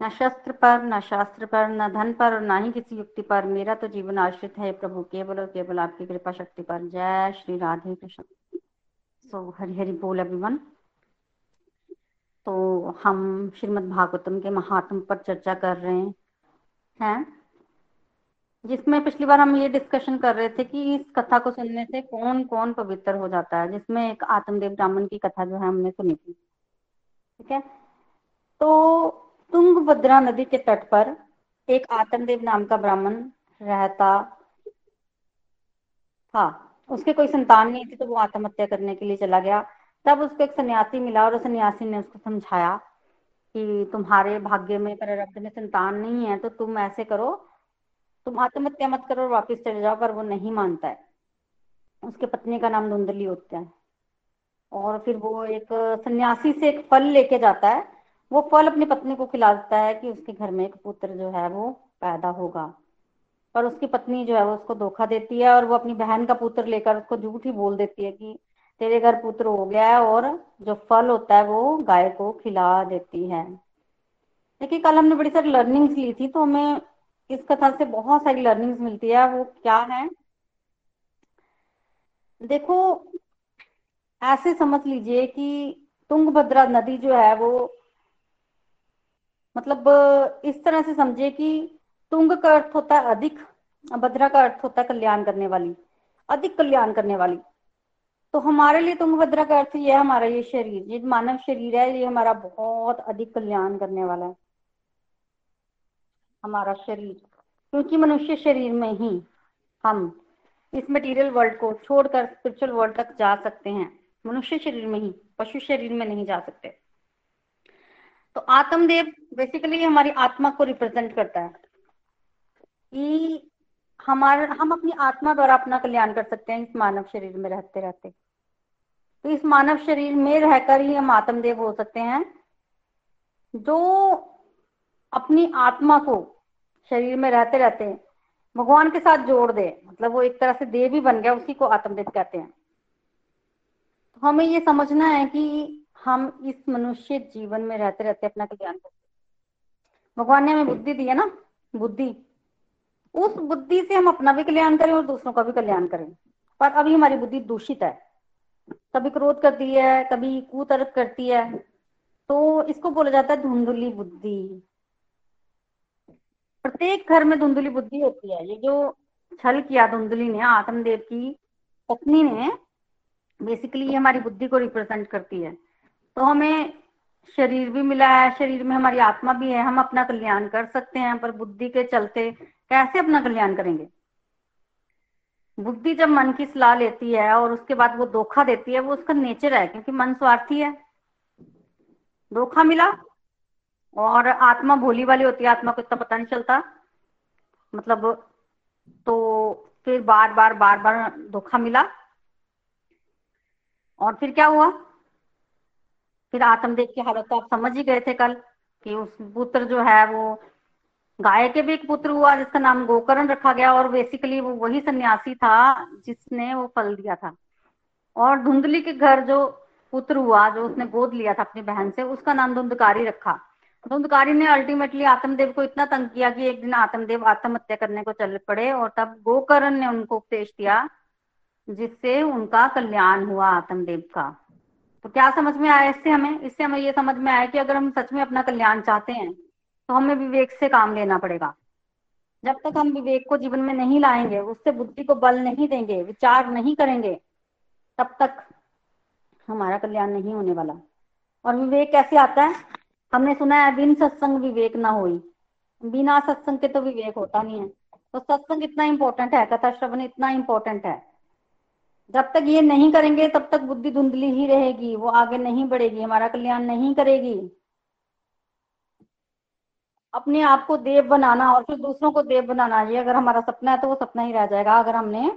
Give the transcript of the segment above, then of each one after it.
न शस्त्र पर, न शास्त्र पर, न धन पर और न ही किसी युक्ति पर। मेरा तो जीवन आश्रित है प्रभु, केवल और केवल आपकी कृपा शक्ति पर। जय श्री राधे कृष्ण। सो हरि हरि बोल अभिमन तो हम श्रीमद् भागवतम के महात्म पर चर्चा कर रहे हैं जिसमें पिछली बार हम ये डिस्कशन कर रहे थे कि इस कथा को सुनने से कौन कौन पवित्र हो जाता है, जिसमें एक आत्मदेव ब्राह्मण की कथा जो है हमने सुनी थी। ठीक है? तो तुंगभद्रा नदी के तट पर एक आतमदेव नाम का ब्राह्मण रहता था उसके कोई संतान नहीं थी तो वो आत्महत्या करने के लिए चला गया तब उसको एक सन्यासी मिला और सन्यासी ने उसको समझाया कि तुम्हारे भाग्य में प्रारब्ध में संतान नहीं है तो तुम ऐसे करो तुम आत्महत्या मत करो और वापिस चले जाओ पर वो नहीं मानता है उसके पत्नी का नाम धुंधली होता है और फिर वो एक सन्यासी से एक फल लेके जाता है वो फल अपनी पत्नी को खिला देता है कि उसके घर में एक पुत्र जो है वो पैदा होगा। पर उसकी पत्नी जो है वो उसको धोखा देती है और वो अपनी बहन का पुत्र लेकर उसको झूठ ही बोल देती है कि तेरे घर पुत्र हो गया है और जो फल होता है वो गाय को खिला देती है। देखिए, कल हमने बड़ी सारी लर्निंग्स ली थी तो हमें इस कथा से बहुत सारी लर्निंग्स मिलती है। वो क्या है? देखो, ऐसे समझ लीजिए कि तुंगभद्रा नदी जो है वो मतलब इस तरह से समझे कि तुंग का अर्थ होता है अधिक भद्रा का अर्थ होता है कल्याण करने वाली, अधिक कल्याण करने वाली। तो हमारे लिए तुंगभद्रा का अर्थ ये है, हमारा ये शरीर, ये मानव शरीर है, ये हमारा बहुत अधिक कल्याण करने वाला है। हमारा शरीर, क्योंकि मनुष्य शरीर में ही हम इस मटेरियल वर्ल्ड को छोड़कर स्पिरिचुअल वर्ल्ड तक जा सकते हैं। मनुष्य शरीर में ही, पशु शरीर में नहीं जा सकते। तो आत्मदेव बेसिकली हमारी आत्मा को रिप्रेजेंट करता है। कि हमारे, हम अपनी आत्मा द्वारा अपना कल्याण कर सकते हैं, इस मानव शरीर में रहते रहते। तो इस मानव शरीर में रहकर ही हम आत्मदेव हो सकते हैं। जो अपनी आत्मा को शरीर में रहते रहते भगवान के साथ जोड़ दे मतलब वो एक तरह से देव ही बन गया, उसी को आत्मदेव कहते हैं। तो हमें ये समझना है कि हम इस मनुष्य जीवन में रहते रहते अपना कल्याण करते भगवान ने हमें बुद्धि दी है ना? बुद्धि। उस बुद्धि से हम अपना भी कल्याण करें और दूसरों का भी कल्याण करें। पर अभी हमारी बुद्धि दूषित है। कभी क्रोध करती है कभी कुतर्क करती है। तो इसको बोला जाता है धुंधुली बुद्धि। प्रत्येक घर में धुंधुली बुद्धि होती है। ये जो छल किया धुंधुली ने आत्मदेव की पत्नी ने बेसिकली ये हमारी बुद्धि को रिप्रेजेंट करती है। तो हमें शरीर भी मिला है, शरीर में हमारी आत्मा भी है, हम अपना कल्याण कर सकते हैं, पर बुद्धि के चलते कैसे अपना कल्याण करेंगे? बुद्धि जब मन की सलाह लेती है और उसके बाद वो धोखा देती है, वो उसका नेचर है, क्योंकि मन स्वार्थी है। धोखा मिला और आत्मा भोली वाली होती है, आत्मा को इतना पता नहीं चलता। मतलब तो फिर बार बार बार बार धोखा मिला। और फिर क्या हुआ? फिर आत्मदेव की हालत तो आप समझ ही गए थे कल कि उस पुत्र जो है वो गाय के भी एक पुत्र हुआ जिसका नाम गोकर्ण रखा गया और बेसिकली वो वही सन्यासी था जिसने वो फल दिया था। और धुंधली के घर जो पुत्र हुआ, जो उसने गोद लिया था अपनी बहन से, उसका नाम धुंधकारी रखा। धुंधकारी ने अल्टीमेटली आत्मदेव को इतना तंग किया कि एक दिन आत्मदेव आत्महत्या करने को चल पड़े और तब गोकर्ण ने उनको उपदेश दिया जिससे उनका कल्याण हुआ आत्मदेव का। तो क्या समझ में आया इससे हमें? इससे हमें ये समझ में आया कि अगर हम सच में अपना कल्याण चाहते हैं तो हमें विवेक से काम लेना पड़ेगा। जब तक हम विवेक को जीवन में नहीं लाएँगे, उससे बुद्धि को बल नहीं देंगे, विचार नहीं करेंगे, तब तक हमारा कल्याण नहीं होने वाला। और विवेक कैसे आता है? हमने सुना है, बिन सत्संग विवेक ना हो बिना सत्संग के तो विवेक होता नहीं है। तो सत्संग इतना इंपॉर्टेंट है, कथा श्रवण इतना इंपॉर्टेंट है। जब तक ये नहीं करेंगे, तब तक बुद्धि धुंधली ही रहेगी, वो आगे नहीं बढ़ेगी, हमारा कल्याण नहीं करेगी। अपने आप को देव बनाना और फिर दूसरों को देव बनाना, ये अगर हमारा सपना है तो वो सपना ही रह जाएगा। अगर हमने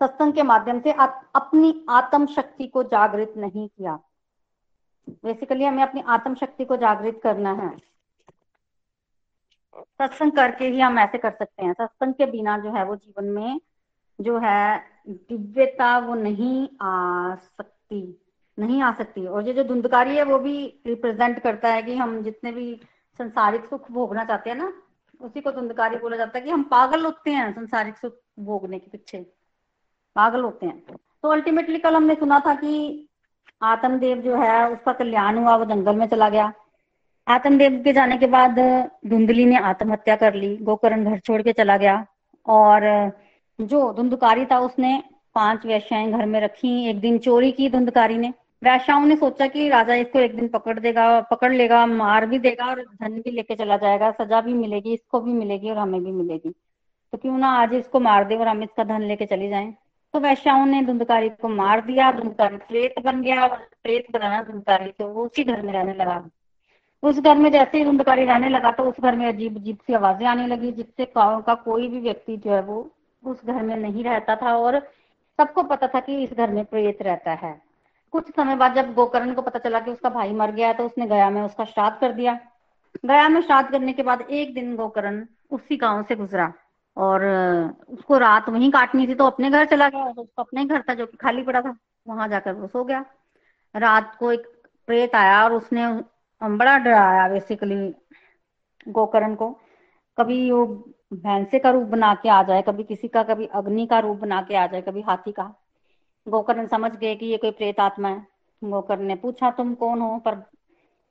सत्संग के माध्यम से अपनी आत्म शक्ति को जागृत नहीं किया बेसिकली हमें अपनी आत्म शक्ति को जागृत करना है। सत्संग करके ही हम ऐसे कर सकते हैं। सत्संग के बिना जो है वो जीवन में जो है दिव्यता वो नहीं आ सकती, नहीं आ सकती। और ये जो धुंधकारी है, वो भी रिप्रेजेंट करता है कि हम जितने भी संसारिक सुख भोगना चाहते हैं ना, उसी को धुंधकारी बोला जाता है कि हम पागल होते हैं संसारिक सुख भोगने के पीछे। पागल होते हैं। तो अल्टीमेटली कल हमने सुना था कि आत्मदेव जो है, उसका कल्याण हुआ, वो जंगल में चला गया। आत्मदेव के जाने के बाद धुंधली ने आत्महत्या कर ली, गोकर्ण घर छोड़ के चला गया। और जो धुंधकारी था उसने पाँच वैश्याएँ घर में रखी, एक दिन चोरी की धुंधकारी ने। वैश्याओं ने सोचा कि राजा इसको एक दिन पकड़ देगा, पकड़ लेगा, मार भी देगा और धन भी लेके चला जाएगा, सजा भी मिलेगी, इसको भी मिलेगी और हमें भी मिलेगी। तो क्यों ना आज इसको मार दे और हम इसका धन लेके चले जाए? तो वैश्याओं ने धुंधकारी को मार दिया, धुंधकारी प्रेत बन गया और प्रेत बनाना धुंधकारी तो उसी घर में रहने लगा। उस घर में जैसे ही धुंधकारी रहने लगा तो उस घर में अजीब अजीब सी आवाज़ें आने लगी, जिससे गाँव का कोई भी व्यक्ति जो है वो उस घर में नहीं रहता था और सबको पता था कि इस घर में प्रेत रहता है। कुछ समय बाद जब गोकर्ण को पता चला कि उसका भाई मर गया तो उसने गया में उसका श्राद्ध कर दिया। गया में श्राद्ध करने के बाद एक दिन गोकर्ण उसी गाँव से गुजरा और उसको रात वहीं काटनी थी तो अपने घर चला गया। तो उसको अपने घर था जो कि खाली पड़ा था, वहाँ जाकर वो सो गया। रात को एक प्रेत आया और उसने बड़ा डराया बेसिकली गोकर्ण को। कभी वो भैंसे का रूप बना के आ जाए, कभी किसी का, कभी अग्नि का रूप बना के आ जाए, कभी हाथी का। गोकर्ण समझ गए कि ये कोई प्रेत आत्मा है। गोकर्ण ने पूछा, तुम कौन हो? पर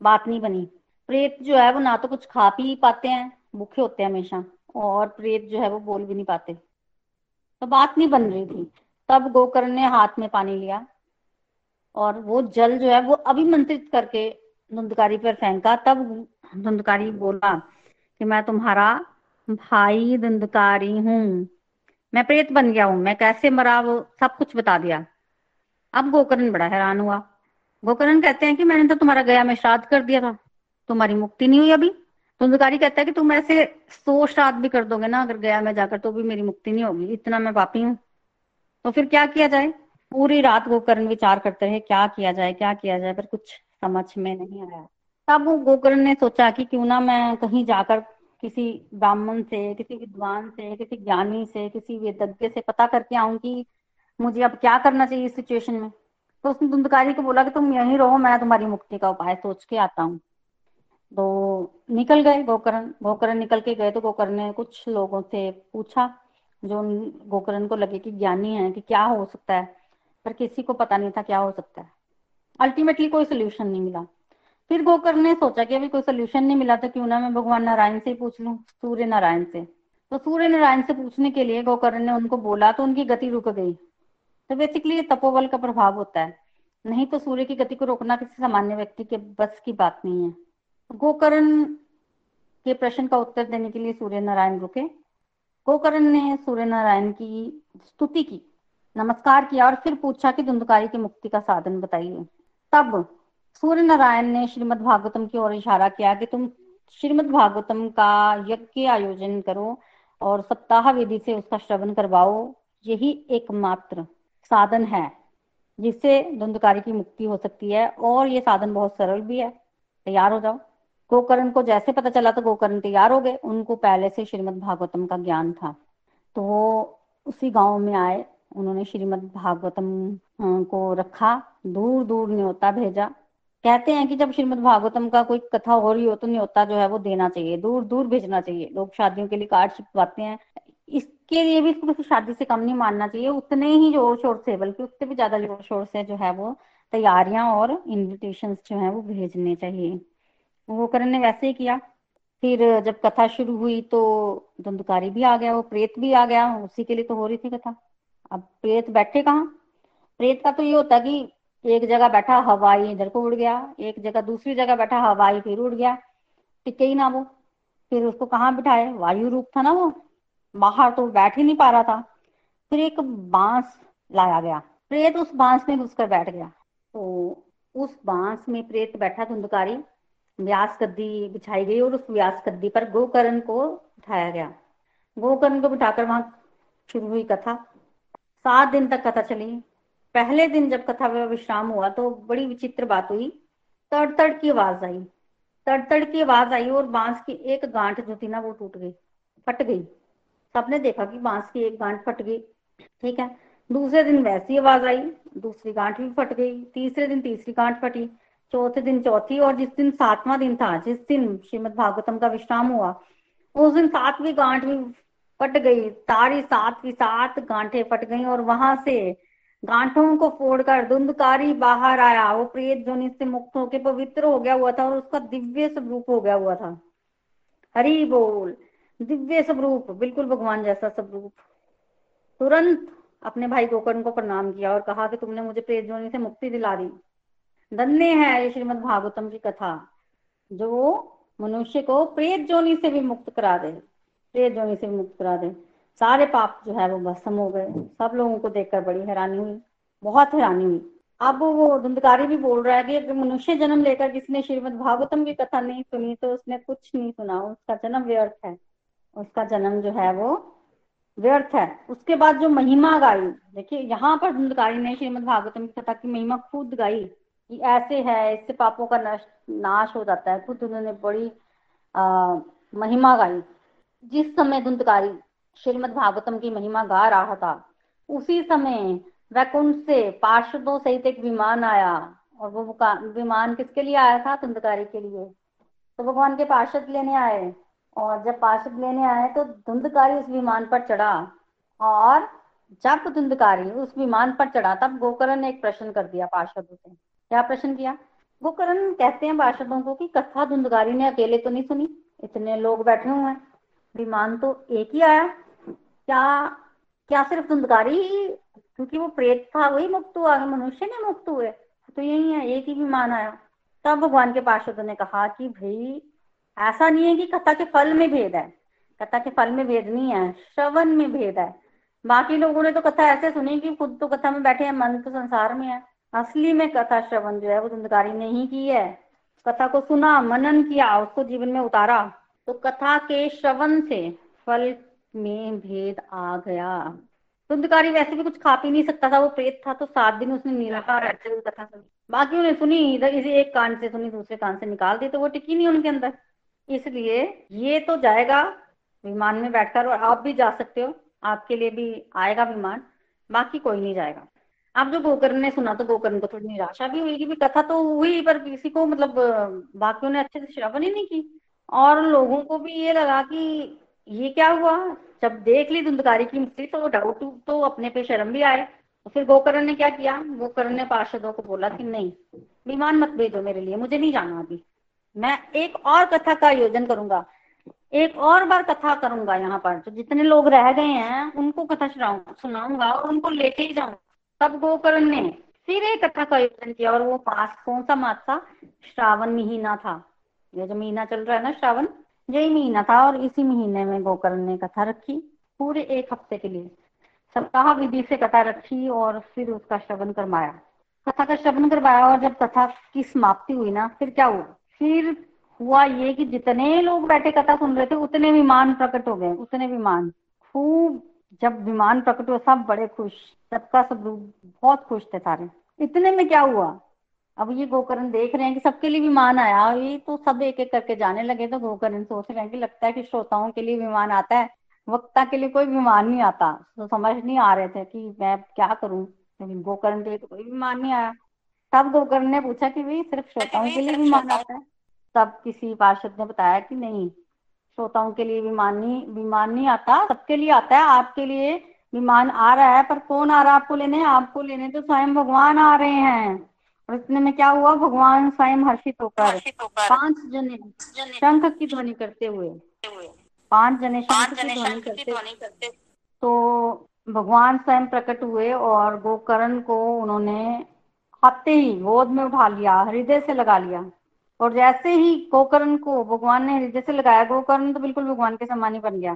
बात नहीं बनी। प्रेत जो है वो ना तो कुछ खा पी पाते हैं, भूखे होते हैं हमेशा, और प्रेत जो है वो बोल भी नहीं पाते। तो बात नहीं बन रही थी। तब गोकर्ण ने हाथ में पानी लिया, और वो जल जो है वो अभिमंत्रित करके धुंधकारी पर फेंका। तब धुंधकारी बोला कि मैं तुम्हारा भाई धुंधकारी हूँ। मैं प्रेत बन गया हूँ। मैं कैसे मरा वो सब कुछ बता दिया। अब गोकर्ण बड़ा हैरान हुआ। गोकर्ण कहते हैं कि मैंने तो तुम्हारा गया में श्राद्ध कर दिया था। तुम्हारी मुक्ति नहीं हुई अभी। धुंधकारी कहता है कि तुम ऐसे सो श्राद्ध भी कर दोगे ना अगर गया में जाकर तो भी मेरी मुक्ति नहीं होगी। इतना मैं पापी हूँ। तो फिर क्या किया जाए? पूरी रात गोकर्ण विचार करते रहे, क्या किया जाए, क्या किया जाए, पर कुछ समझ में नहीं आया। तब गोकर्ण ने सोचा कि क्यों ना मैं कहीं जाकर किसी ब्राह्मण से, किसी विद्वान से, किसी ज्ञानी से, किसी वेदज्ञ से पता करके आऊँ कि मुझे अब क्या करना चाहिए इस सिचुएशन में। तो उसने धुंधकारी को बोला कि तुम यहीं रहो, मैं तुम्हारी मुक्ति का उपाय सोच के आता हूँ। तो निकल गए गोकर्ण। गोकर्ण निकल के गए तो गोकर्ण ने कुछ लोगों से पूछा, जो गोकर्ण को लगे कि ज्ञानी है, कि क्या हो सकता है। पर किसी को पता नहीं था क्या हो सकता है। अल्टीमेटली कोई सोल्यूशन नहीं मिला। फिर गोकर्ण ने सोचा कि अभी कोई सोल्यूशन नहीं मिला तो क्यों ना मैं भगवान नारायण से ही पूछ लूँ, सूर्य नारायण से। तो सूर्य नारायण से पूछने के लिए गोकर्ण ने उनको बोला तो उनकी गति रुक गई। तो बेसिकली ये तपोबल का प्रभाव होता है। नहीं तो सूर्य की गति को रोकना किसी सामान्य व्यक्ति के बस की बात नहीं है। गोकर्ण के प्रश्न का उत्तर देने के लिए सूर्य नारायण रुके। गोकर्ण ने सूर्य नारायण की स्तुति की, नमस्कार किया और फिर पूछा कि धुंधकारी की मुक्ति का साधन बताइए। तब सूर्य नारायण ने श्रीमद भागवतम की ओर इशारा किया कि तुम श्रीमद भागवतम का यज्ञ आयोजन करो और सप्ताह विधि से उसका श्रवण करवाओ। यही एकमात्र साधन है, जिससे धुंधकारी की मुक्ति हो सकती है और ये साधन बहुत सरल भी है। तैयार हो जाओ। गोकर्ण को जैसे पता चला तो गोकर्ण तैयार हो गए। उनको पहले से श्रीमद भागवतम का ज्ञान था। तो वो उसी गाँव में आए। उन्होंने श्रीमद भागवतम को रखा दूर दूर न्योता भेजा। कहते हैं कि जब श्रीमद भागवतम का कोई कथा हो रही हो तो न्योता जो है वो देना चाहिए, दूर दूर भेजना चाहिए। लोग शादियों के लिए कार्ड छिपवाते हैं। इसके लिए भी इसको शादी से कम नहीं मानना चाहिए। उतने ही ज़ोर शोर से, बल्कि उससे भी ज़्यादा ज़ोर शोर से जो है वो तैयारियाँ और इन्विटेशन जो है वो भेजने चाहिए। गोकर्ण ने वैसे ही किया। फिर जब कथा शुरू हुई तो धुंधकारी भी आ गया, वो प्रेत भी आ गया। उसी के लिए तो हो रही थी कथा। अब प्रेत बैठे कहाँ? प्रेत का तो ये होता है कि एक जगह बैठा, हवाई इधर को उड़ गया। एक जगह दूसरी जगह बैठा, हवाई फिर उड़ गया। टिके ही ना वो। फिर उसको कहाँ बिठाए वायु रूप था ना वो। बाहर तो बैठ ही नहीं पा रहा था। फिर एक बाँस लाया गया। प्रेत उस बाँस में घुसकर बैठ गया। तो उस बाँस में प्रेत बैठा धुंधकारी। व्यास गद्दी बिछाई गई और उस व्यास गद्दी पर गोकर्ण को उठाया गया। गोकर्ण को बिठाकर वहाँ शुरू हुई कथा। सात दिन तक कथा चली। पहले दिन जब कथा विश्राम हुआ तो बड़ी विचित्र बात हुई। तड़ तड़ की आवाज़ आई। तड़ तड़ की आवाज़ आई और बाँस की एक गांठ जो थी ना वो टूट गई, फट गई। सबने देखा कि बाँस की एक गांठ फट गई, ठीक है। दूसरे दिन वैसी आवाज़ आई, दूसरी गांठ भी फट गई, तीसरे दिन तीसरी गांठ फटी, चौथे दिन चौथी और जिस दिन सातवां दिन था, जिस दिन श्रीमद भागवतम का विश्राम हुआ, उस दिन सातवीं गांठ भी फट गई, सारी सात की सात गांठें फट गई और वहाँ से गांठों को फोड़कर धुंधकारी बाहर आया। वो प्रेत जोनि से मुक्त होकर पवित्र हो गया हुआ था और उसका दिव्य स्वरूप हो गया हुआ था। हरी बोल, दिव्य स्वरूप बिल्कुल भगवान जैसा स्वरूप तुरंत अपने भाई गोकर्ण को प्रणाम किया और कहा कि तुमने मुझे प्रेत जोनि से मुक्ति दिला दी। धन्य है ये श्रीमद भागवतम की कथा, जो मनुष्य को प्रेत जोनि से भी मुक्त करा दे। प्रेत जोनि से भी मुक्त करा दे। सारे पाप जो है वो भस्म हो गए। सब लोगों को देखकर बड़ी हैरानी हुई बहुत हैरानी हुई। अब वो धुंधकारी भी बोल रहा है कि अगर मनुष्य जन्म लेकर जिसने श्रीमद भागवतम की कथा नहीं सुनी तो उसने कुछ नहीं सुना। उसका जन्म व्यर्थ है। उसका जन्म जो है वो व्यर्थ है। उसके बाद जो महिमा गाई देखिए यहाँ पर धुंधकारी ने श्रीमद भागवतम की कथा की महिमा खुद गाई कि ऐसे है इससे पापों का नश, नाश हो जाता है। खुद उन्होंने बड़ी आ, महिमा गाई। जिस समय धुंधकारी श्रीमद भागवतम की महिमा गा रहा था। उसी समय वैकुंठ से पार्षदों सहित एक विमान आया और वो विमान किसके लिए आया था? धुंधकारी के लिए। तो भगवान के पार्षद लेने आए और जब पार्षद लेने आए तो धुंधकारी उस विमान पर चढ़ा और जब धुंधकारी उस विमान पर चढ़ा तब गोकर्ण ने एक प्रश्न कर दिया पार्षदों से। क्या प्रश्न किया? गोकर्ण कहते हैं पार्षदों को कि कथा धुंधकारी ने अकेले तो नहीं सुनी, इतने लोग बैठे हुए हैं। विमान तो एक ही आया। क्या क्या सिर्फ़ धुंधकारी? क्योंकि वो प्रेत था, वही मुक्त हुआ मनुष्य ने मुक्त हुए तो यही है, एक ही विमान आया। तब भगवान के पार्षदों ने कहा कि भाई, ऐसा नहीं है कि कथा के फल में भेद है। कथा के फल में भेद नहीं है, श्रवण में भेद है। बाकी लोगों ने तो कथा ऐसे सुनी कि खुद तो कथा में बैठे हैं, मन तो संसार में है। असली में कथा श्रवण जो है, वो धुंधकारी ने ही की है। कथा को सुना, मनन किया, उसको जीवन में उतारा। तो कथा के श्रवण से फल में भेद आ गया। धुंधकारी वैसे भी कुछ खा पी नहीं सकता था, वो प्रेत था तो सात दिन उसने निराकार कथा सुनी बाकी उन्हें सुनी, इधर इसे एक कान से सुनी, दूसरे कान से निकाल दी तो वो टिकी नहीं उनके अंदर। इसलिए ये तो जाएगा विमान में बैठकर, और आप भी जा सकते हो। आपके लिए भी आएगा विमान, बाकी कोई नहीं जाएगा। अब जो गोकर्ण ने सुना तो गोकर्ण को थोड़ी निराशा भी हुई कि कथा तो हुई, पर किसी को मतलब बाकियों ने अच्छे से श्रवण ही नहीं की। और लोगों को भी ये लगा कि ये क्या हुआ? जब देख ली धुंधकारी की मुक्ति तो डाउट तो अपने पे शर्म भी आए। तो फिर गोकर्ण ने क्या किया? गोकर्ण ने पार्षदों को बोला कि नहीं, विमान मत भेजो मेरे लिए, मुझे नहीं जाना अभी। मैं एक और कथा का आयोजन करूँगा। एक और बार कथा करूँगा यहाँ पर। तो जितने लोग रह गए हैं, उनको कथा सुनाऊँगा और उनको लेके ही जाऊँगा तब गोकर्ण ने फिर एक कथा का आयोजन किया, और वो पास कौन सा मास था? श्रावण महीना था। ये जो महीना चल रहा है ना, श्रावण यही महीना था और इसी महीने में गोकर्ण ने कथा रखी पूरे एक हफ़्ते के लिए। सप्ताह विधि से कथा रखी और फिर उसका श्रवण करवाया। कथा का श्रवण करवाया और जब कथा की समाप्ति हुई ना, फिर क्या हुआ? फिर हुआ ये कि जितने लोग बैठे कथा सुन रहे थे, उतने विमान प्रकट हो गए, उतने विमान खूब जब विमान प्रकट हुआ, सब बड़े खुश, सबका सब बहुत खुश थे सारे। इतने में क्या हुआ? अब ये गोकर्ण देख रहे हैं कि सबके लिए विमान आया, ये तो सब एक एक करके जाने लगे तो गोकर्ण सोच रहे हैं कि लगता है कि श्रोताओं के लिए विमान आता है, वक्ता के लिए कोई विमान नहीं आता। तो समझ नहीं आ रहे थे कि मैं क्या करूँ? लेकिन गोकर्ण के लिए तो कोई विमान नहीं आया। तब गोकर्ण ने पूछा कि भाई, सिर्फ़ श्रोताओं के लिए विमान आता है? तब किसी पार्षद ने बताया कि नहीं, श्रोताओं के लिए विमान नहीं विमान नहीं आता, सबके लिए आता है, आपके लिए विमान आ रहा है, पर कौन आ रहा है? आपको लेने आपको लेने तो स्वयं भगवान आ रहे हैं। और इतने में क्या हुआ? भगवान स्वयं हर्षित होकर पाँच जने शंख की ध्वनि करते हुए पाँच जने शंख की ध्वनि करते तो भगवान स्वयं प्रकट हुए और गोकर्ण को उन्होंने आते ही गोद में उठा लिया हृदय से लगा लिया। और जैसे ही गोकर्ण को भगवान ने हृदय से लगाया गोकर्ण तो बिल्कुल भगवान के समान ही बन गया।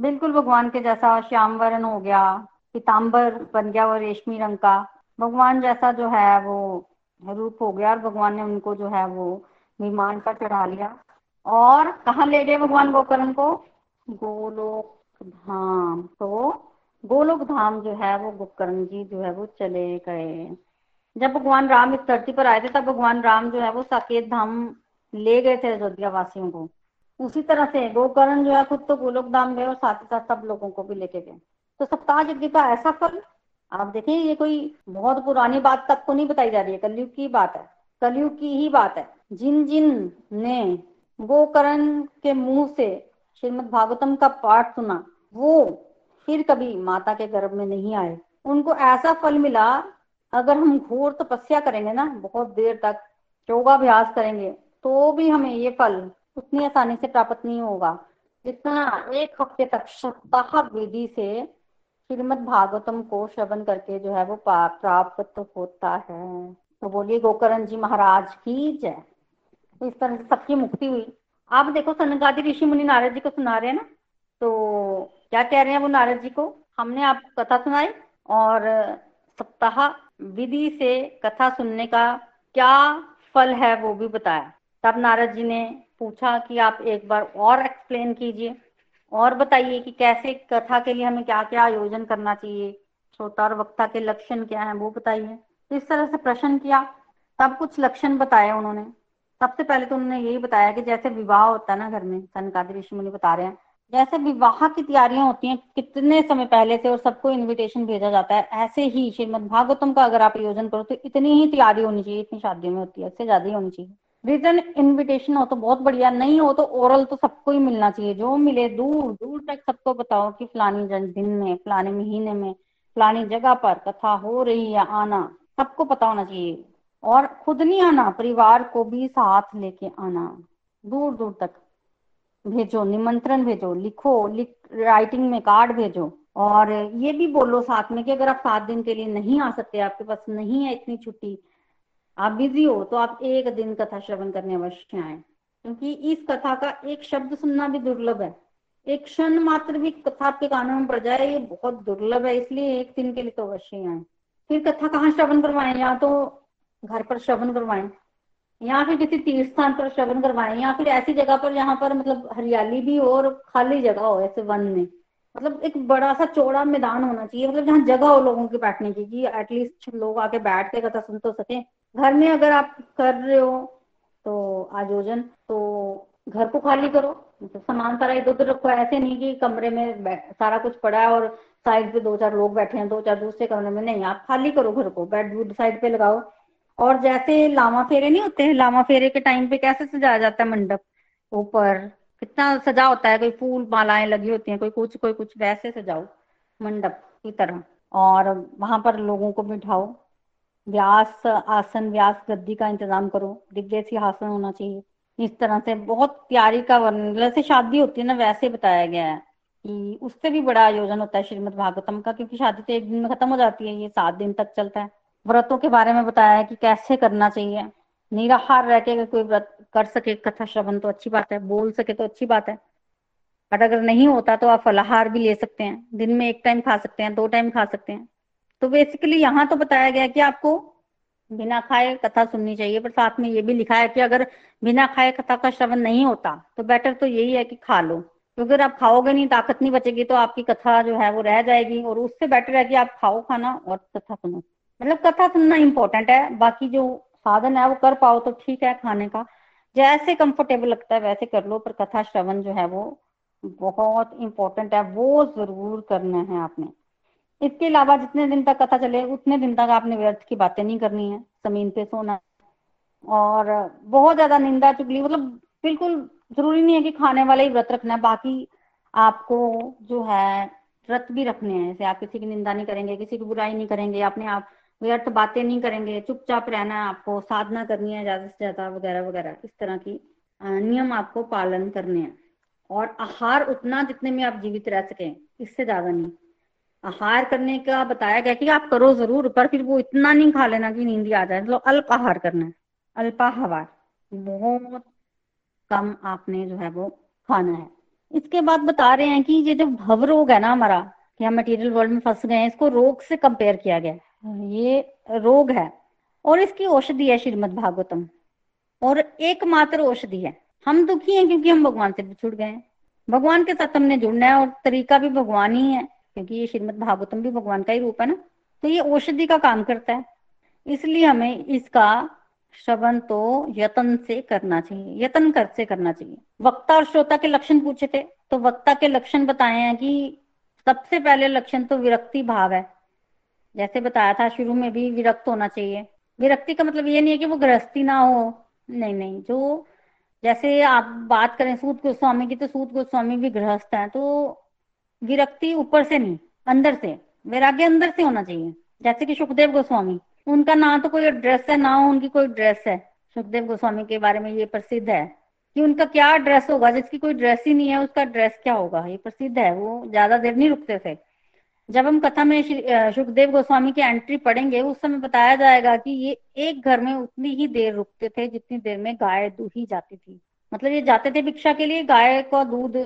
बिल्कुल भगवान के जैसा श्याम वर्ण हो गया पीताम्बर बन गया वो रेशमी रंग का। भगवान जैसा जो है वो रूप हो गया और भगवान ने उनको जो है वो विमान पर चढ़ा लिया। और कहा ले गए भगवान गोकर्ण को? गोलोक धाम तो गोलोक धाम जो है वो गोकर्ण जी जो है वो चले गए। जब भगवान राम इस धरती पर आए थे, तब भगवान राम जो है वो साकेत धाम ले गए थे अयोध्या वासियों को। उसी तरह से गोकर्ण जो है खुद तो गोलोक धाम गए और साथ ही साथ सब लोगों को भी लेके गए। तो सप्ताह यज्ञ का ऐसा फल आप देखिए ये कोई बहुत पुरानी बात तक को नहीं बताई जा रही है। कलयुग की बात है, कलयुग की ही बात है। जिन जिन ने गोकर्ण के मुँह से श्रीमद भागवतम का पाठ सुना, वो फिर कभी माता के गर्भ में नहीं आए। उनको ऐसा फल मिला, अगर हम घोर तपस्या करेंगे ना, बहुत देर तक, योगाभ्यास करेंगे तो भी हमें ये फल उतनी आसानी से प्राप्त नहीं होगा। जितना एक हफ़्ते तक सप्ताह विधि से श्रीमद भागवतम को श्रवण करके जो है वो प्राप्त होता है। तो बोलिए, गोकर्ण जी महाराज की जय। इस तरह से सबकी मुक्ति हुई। आप देखो सनकादि ऋषि मुनि नारद जी को सुना रहे हैं ना? तो क्या कह रहे हैं वो नारद जी को? हमने आप कथा सुनाई और सप्ताह विधि से कथा सुनने का क्या फल है वो भी बताया। तब नारद जी ने पूछा कि आप एक बार और एक्सप्लेन कीजिए। और बताइए कि कैसे कथा के लिए हमें क्या क्या आयोजन करना चाहिए? श्रोता और वक्ता के लक्षण क्या है वो बताइए। तो इस तरह से प्रश्न किया तब कुछ लक्षण बताए उन्होंने। सबसे पहले तो उन्होंने यही बताया कि जैसे विवाह होता है ना घर में सनकादि ऋषि मुनि बता रहे हैं, जैसे विवाह की तैयारियाँ होती हैं कितने समय पहले से और सबको इनविटेशन भेजा जाता है, ऐसे ही श्रीमद भागवतम का अगर आप आयोजन करो तो इतनी ही तैयारी होनी चाहिए, इतनी शादियों में होती है, इससे ज़्यादा ही होनी चाहिए। रिटर्न इनविटेशन हो तो बहुत बढ़िया, नहीं हो तो ओरल तो सबको ही मिलना चाहिए। जो मिले दूर दूर तक सबको बताओ कि फलानी दिन में, फलाने महीने में, फलानी जगह पर कथा हो रही है आना, सबको पता होना चाहिए। और खुद नहीं आना, परिवार को भी साथ लेके आना। दूर दूर तक भेजो, निमंत्रण भेजो, लिखो, लिख राइटिंग में कार्ड भेजो। और ये भी बोलो साथ में कि अगर आप सात दिन के लिए नहीं आ सकते, आपके पास नहीं है इतनी छुट्टी आप बिज़ी हो तो आप एक दिन कथा श्रवण करने अवश्य आए, क्योंकि इस कथा का एक शब्द सुनना भी दुर्लभ है। एक क्षण मात्र भी कथा आपके कानों में पड़ जाए, ये बहुत दुर्लभ है, इसलिए एक दिन के लिए तो अवश्य आए। फिर कथा कहाँ श्रवण करवाएँ? या तो घर पर श्रवण करवाएँ, या फिर किसी तीर्थ स्थान पर श्रवण करवाएँ, या फिर ऐसी जगह पर जहाँ पर मतलब हरियाली भी हो और खाली जगह हो, ऐसे वन में। मतलब एक बड़ा सा चौड़ा मैदान होना चाहिए मतलब जहाँ जगह हो लोगों के बैठने की, कि एटलीस्ट लोग आके बैठ के कथा सुन तो सके। घर में अगर आप कर रहे हो तो आयोजन तो घर को खाली करो। मतलब सामान सारा इधर उधर रखो। ऐसे नहीं कि कमरे में सारा कुछ पड़ा है और साइड पे दो चार लोग बैठे हैं, दो चार दूसरे कमरे में। नहीं, आप खाली करो घर को। बेड साइड पे लगाओ। और जैसे लामा फेरे नहीं होते हैं? लामा फेरे के टाइम पे कैसे सजाया जाता है मंडप? ऊपर कितना सजा होता है? कोई फूल मालाएँ लगी होती हैं, कोई कुछ कोई कुछ, वैसे सजाओ मंडप की तरह। और वहाँ पर लोगों को बिठाओ। व्यास, आसन, व्यास गद्दी का इंतज़ाम करो। दिव्य आसन होना चाहिए। इस तरह से बहुत प्यारी का वर्णन जैसे शादी होती है ना, वैसे बताया गया है कि उससे भी बड़ा आयोजन होता है श्रीमद भागवतम का, क्योंकि शादी तो एक दिन में खत्म हो जाती है, ये सात दिन तक चलता है। व्रतों के बारे में बताया है कि कैसे करना चाहिए। निराहार रह के कोई व्रत कर सके, कथा श्रवण तो अच्छी बात है, बोल सके तो अच्छी बात है। बट अगर नहीं होता तो आप फलाहार भी ले सकते हैं। दिन में एक टाइम खा सकते हैं, दो टाइम खा सकते हैं। तो बेसिकली यहाँ तो बताया गया कि आपको बिना खाए कथा सुननी चाहिए, पर साथ में ये भी लिखा है कि अगर बिना खाए कथा का श्रवण नहीं होता तो बेटर तो यही है कि खा लो। क्योंकि अगर आप खाओगे नहीं, ताकत नहीं बचेगी तो आपकी कथा जो है वो रह जाएगी, और उससे बेटर है कि आप खाओ खाना और कथा सुनो। मतलब कथा सुनना इम्पोर्टेंट है, बाकी जो साधन है वो कर पाओ तो ठीक है खाने का। जैसे कंफर्टेबल लगता है वैसे कर लो, पर कथा श्रवण जो है वो बहुत इंपॉर्टेंट है, वो ज़रूर करना है आपने। इसके अलावा जितने दिन तक कथा चले, उतने दिन तक आपने व्यर्थ की बातें नहीं करनी है, ज़मीन पे सोना। और बहुत ज़्यादा निंदा चुगली मतलब बिल्कुल ज़रूरी नहीं है कि खाने वाले ही व्रत रखना है, बाकी आपको जो है, व्रत भी रखने हैं। जैसे आप किसी की निंदा नहीं करेंगे, किसी की बुराई नहीं करेंगे, अपने आप व्यर्थ बातें नहीं करेंगे, चुपचाप रहना है आपको, साधना करनी है ज़्यादा से ज़्यादा वगैरह वगैरह, इस तरह की नियम आपको पालन करने हैं। और आहार उतना जितने में आप जीवित रह सके, इससे ज़्यादा नहीं। आहार करने का बताया गया कि आप करो ज़रूर, पर फिर वो इतना नहीं खा लेना कि नींद आ जाए। मतलब अल्प आहार करना है, अल्पाहार। बहुत कम आपने जो है वो खाना है। इसके बाद बता रहे हैं कि ये जो भव रोग है ना हमारा, कि हम मटेरियल वर्ल्ड में फंस गए हैं, इसको रोग से कंपेयर किया गया ये रोग है, और इसकी औषधि है श्रीमद भागवतम। और एकमात्र औषधि है। हम दुखी हैं क्योंकि हम भगवान से छुट गए हैं। भगवान के साथ हमने जुड़ना है, और तरीका भी भगवान ही है। क्योंकि ये श्रीमद भागवतम भी भगवान का ही रूप है ना? तो ये औषधि का काम करता है। इसलिए हमें इसका श्रवण तो यतन से करना चाहिए। यतन कर से करना चाहिए। वक्ता और श्रोता के लक्षण पूछे थे। तो वक्ता के लक्षण बताए हैं कि सबसे पहले लक्षण तो विरक्ति भाव है। जैसे बताया था, शुरू में भी विरक्त होना चाहिए। विरक्ति का मतलब ये नहीं है कि वो गृहस्थी ना हो। नहीं नहीं, जो जैसे आप बात करें सूद गोस्वामी की तो सूद गोस्वामी भी गृहस्थ है। तो विरक्ति ऊपर से नहीं, अंदर से। वैराग्य अंदर से होना चाहिए। जैसे कि सुखदेव गोस्वामी, उनका ना तो कोई ड्रेस है, ना उनकी कोई ड्रेस है। सुखदेव गोस्वामी के बारे में ये प्रसिद्ध है कि उनका क्या ड्रेस होगा, जिसकी कोई ड्रेस ही नहीं है, उसका ड्रेस क्या होगा? ये प्रसिद्ध है, वो ज़्यादा देर नहीं रुकते थे। जब हम कथा में सुखदेव गोस्वामी की एंट्री पढ़ेंगे, उस समय बताया जाएगा कि ये एक घर में उतनी ही देर रुकते थे जितनी देर में गाय दूही जाती थी। मतलब ये जाते थे भिक्षा के लिए, गाय का दूध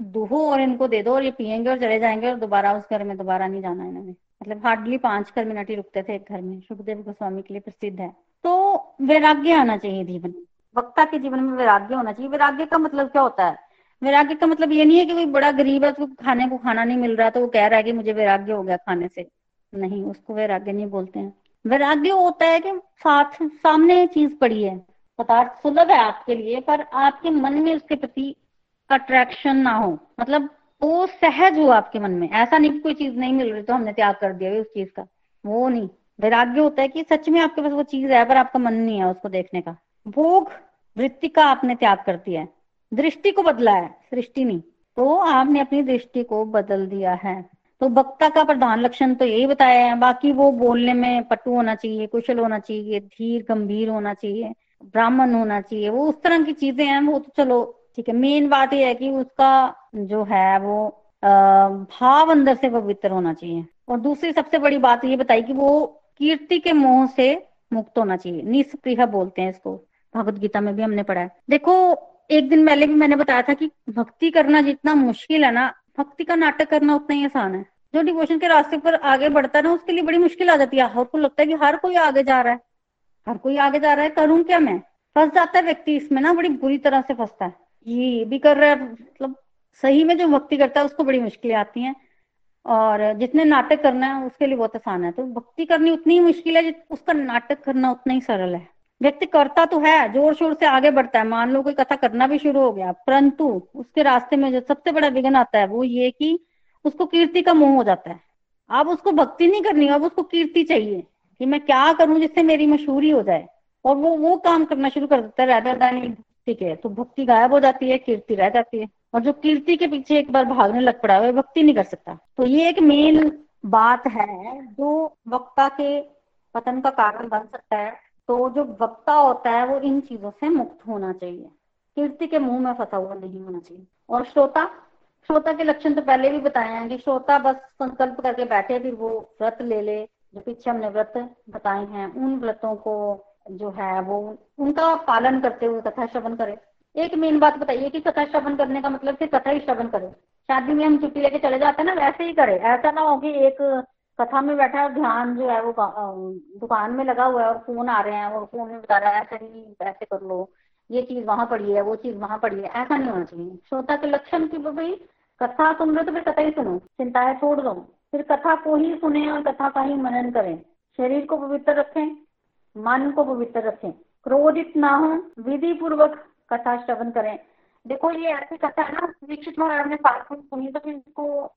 दूहो और इनको दे दो और ये पियेंगे और चले जाएँगे और दोबारा उस घर में दोबारा नहीं जाना इन्होंने। मतलब हार्डली पाँच कर मिनट ही रुकते थे एक घर में। सुखदेव गोस्वामी के लिए प्रसिद्ध है। तो वैराग्य आना चाहिए जीवन वक्ता के जीवन में वैराग्य होना चाहिए। वैराग्य का मतलब क्या होता है? वैराग्य का मतलब ये नहीं है कि कोई बड़ा गरीब है, उसको तो खाने को खाना नहीं मिल रहा तो वो कह रहा है कि मुझे वैराग्य हो गया खाने से। नहीं, उसको वैराग्य नहीं बोलते हैं। वैराग्य होता है कि साथ, सामने चीज़ पड़ी है। पदार्थ सुलभ है आपके लिए, पर आपके मन में उसके प्रति अट्रैक्शन ना हो। मतलब वो सहज हो आपके मन में। ऐसा नहीं कोई चीज़ नहीं मिल रही तो हमने त्याग कर दिया उस चीज़ का। वो नहीं। वैराग्य होता है कि सच में आपके पास वो चीज़ है, पर आपका मन नहीं है उसको देखने का। भोग वृत्ति का आपने त्याग कर दिया है। दृष्टि को बदला है, सृष्टि नहीं। तो आपने अपनी दृष्टि को बदल दिया है। तो वक्ता का प्रधान लक्षण तो यही बताया है। बाकी वो बोलने में पटु होना चाहिए, कुशल होना चाहिए, धीर, गंभीर होना चाहिए, ब्राह्मण होना चाहिए। वो उस तरह की चीज़ें हैं, वो तो चलो ठीक है मेन बात यह है कि उसका जो है वो भाव अंदर से पवित्र होना चाहिए। और दूसरी सबसे बड़ी बात ये बताई कि वो कीर्ति के मोह से मुक्त होना चाहिए। निष्प्रिय बोलते हैं इसको। भगवत गीता में भी हमने पढ़ा है। देखो, एक दिन पहले भी मैंने बताया था कि भक्ति करना जितना मुश्किल है ना, भक्ति का नाटक करना उतना ही आसान है। जो डिवोशन के रास्ते पर आगे बढ़ता है ना, उसके लिए बड़ी मुश्किल आ जाती है। हर को लगता है कि हर कोई आगे जा रहा है। हर कोई आगे जा रहा है, करूँ क्या मैं? फंस जाता है व्यक्ति इसमें ना, बड़ी बुरी तरह से फंसता है। ये भी कर रहा है मतलब सही में जो भक्ति करता है, उसको बड़ी मुश्किलें आती हैं। और जितने नाटक करना है, उसके लिए बहुत आसान है। तो भक्ति करनी उतनी ही मुश्किल है उसका नाटक करना उतना ही सरल है। व्यक्ति करता तो है ज़ोर शोर से आगे बढ़ता है। मान लो कोई कथा करना भी शुरू हो गया, परंतु उसके रास्ते में जो सबसे बड़ा विघन आता है, वो ये कि उसको कीर्ति का मोह हो जाता है। अब उसको भक्ति नहीं करनी, अब उसको कीर्ति चाहिए कि मैं क्या करूँ जिससे मेरी मशहूरी हो जाए। और वो वो काम करना शुरू कर देता है राधा दानी ठीक है तो भक्ति गायब हो जाती है, कीर्ति रह जाती है। और जो कीर्ति के पीछे एक बार भागने लग पड़ा है भक्ति नहीं कर सकता। तो ये एक मेन बात है, जो वक्ता के पतन का कारण बन सकता है। तो जो वक्ता होता है, वो इन चीज़ों से मुक्त होना चाहिए। कीर्ति के मुँह में फंसा हुआ नहीं होना चाहिए। और श्रोता श्रोता के लक्षण तो पहले भी बताए हैं कि श्रोता बस संकल्प करके बैठे, फिर वो व्रत ले ले। जो पीछे हमने व्रत बताए हैं, उन व्रतों को जो है वो, उनका पालन करते हुए कथा श्रवण करे। एक मेन बात बताइए कि कथा श्रवण करने का मतलब सिर्फ़ कथा ही श्रवण करे। शादी में हम छुट्टी लेके चले जाते हैं ना, वैसे ही करे। ऐसा ना हो कि एक कथा में बैठा है ध्यान जो है वो दुकान में लगा हुआ है और फ़ोन आ रहे हैं और फ़ोन में बता रहा है, ऐसे नहीं, ऐसे कर लो। ये चीज़ वहाँ पड़ी है, वो चीज़ वहाँ पड़ी है। ऐसा नहीं होना चाहिए। श्रोता के लक्षण की भाई, कथा सुन रहे तो फिर कथा ही सुनो। चिंताएँ छोड़ दो। फिर कथा को ही सुने और कथा का ही मनन करें। शरीर को पवित्र रखें। मन को पवित्र रखें। क्रोधित ना हो विधि पूर्वक कथा श्रवण करें। देखो, ये ऐसी कथा है ना, दीक्षित महाराज ने में सुनी तो फिर इसको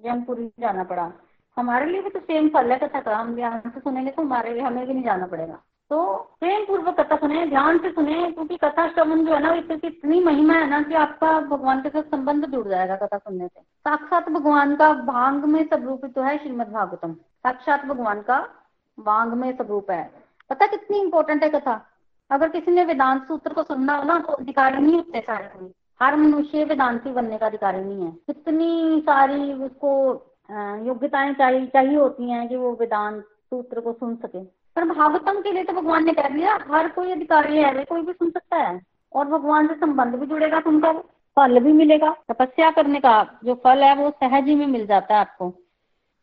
जमपुरी जाना पड़ा। हमारे लिए भी तो सेम फल है कथा का। हम ध्यान से सुनेंगे तो हमारे लिए, हमें भी नहीं जाना पड़ेगा। तो प्रेम पूर्वक कथा सुने, ध्यान से सुने, क्योंकि कथा श्रवण जो है ना इसकी इतनी महिमा है ना कि आपका भगवान के साथ संबंध जुड़ जाएगा कथा सुनने से। साक्षात भगवान का भाँग में सब रूपित तो है श्रीमद भागवतम साक्षात भगवान का वांग में स्वरूप है। पता कितनी इंपॉर्टेंट है कथा? अगर किसी ने वेदांत सूत्र को सुनना हो ना तो अधिकारी नहीं होते सारे हर मनुष्य वेदांति बनने का अधिकारी नहीं है। कितनी सारी उसको योग्यताएँ चाहिए चाहिए होती हैं कि वो वेदांत सूत्र को सुन सके। पर भागवतम के लिए तो भगवान ने कह दिया, हर कोई अधिकारी है कोई भी सुन सकता है। और भगवान से संबंध भी जुड़ेगा तो उनका फल भी मिलेगा। तपस्या करने का जो फल है, वो सहज ही में मिल जाता है आपको,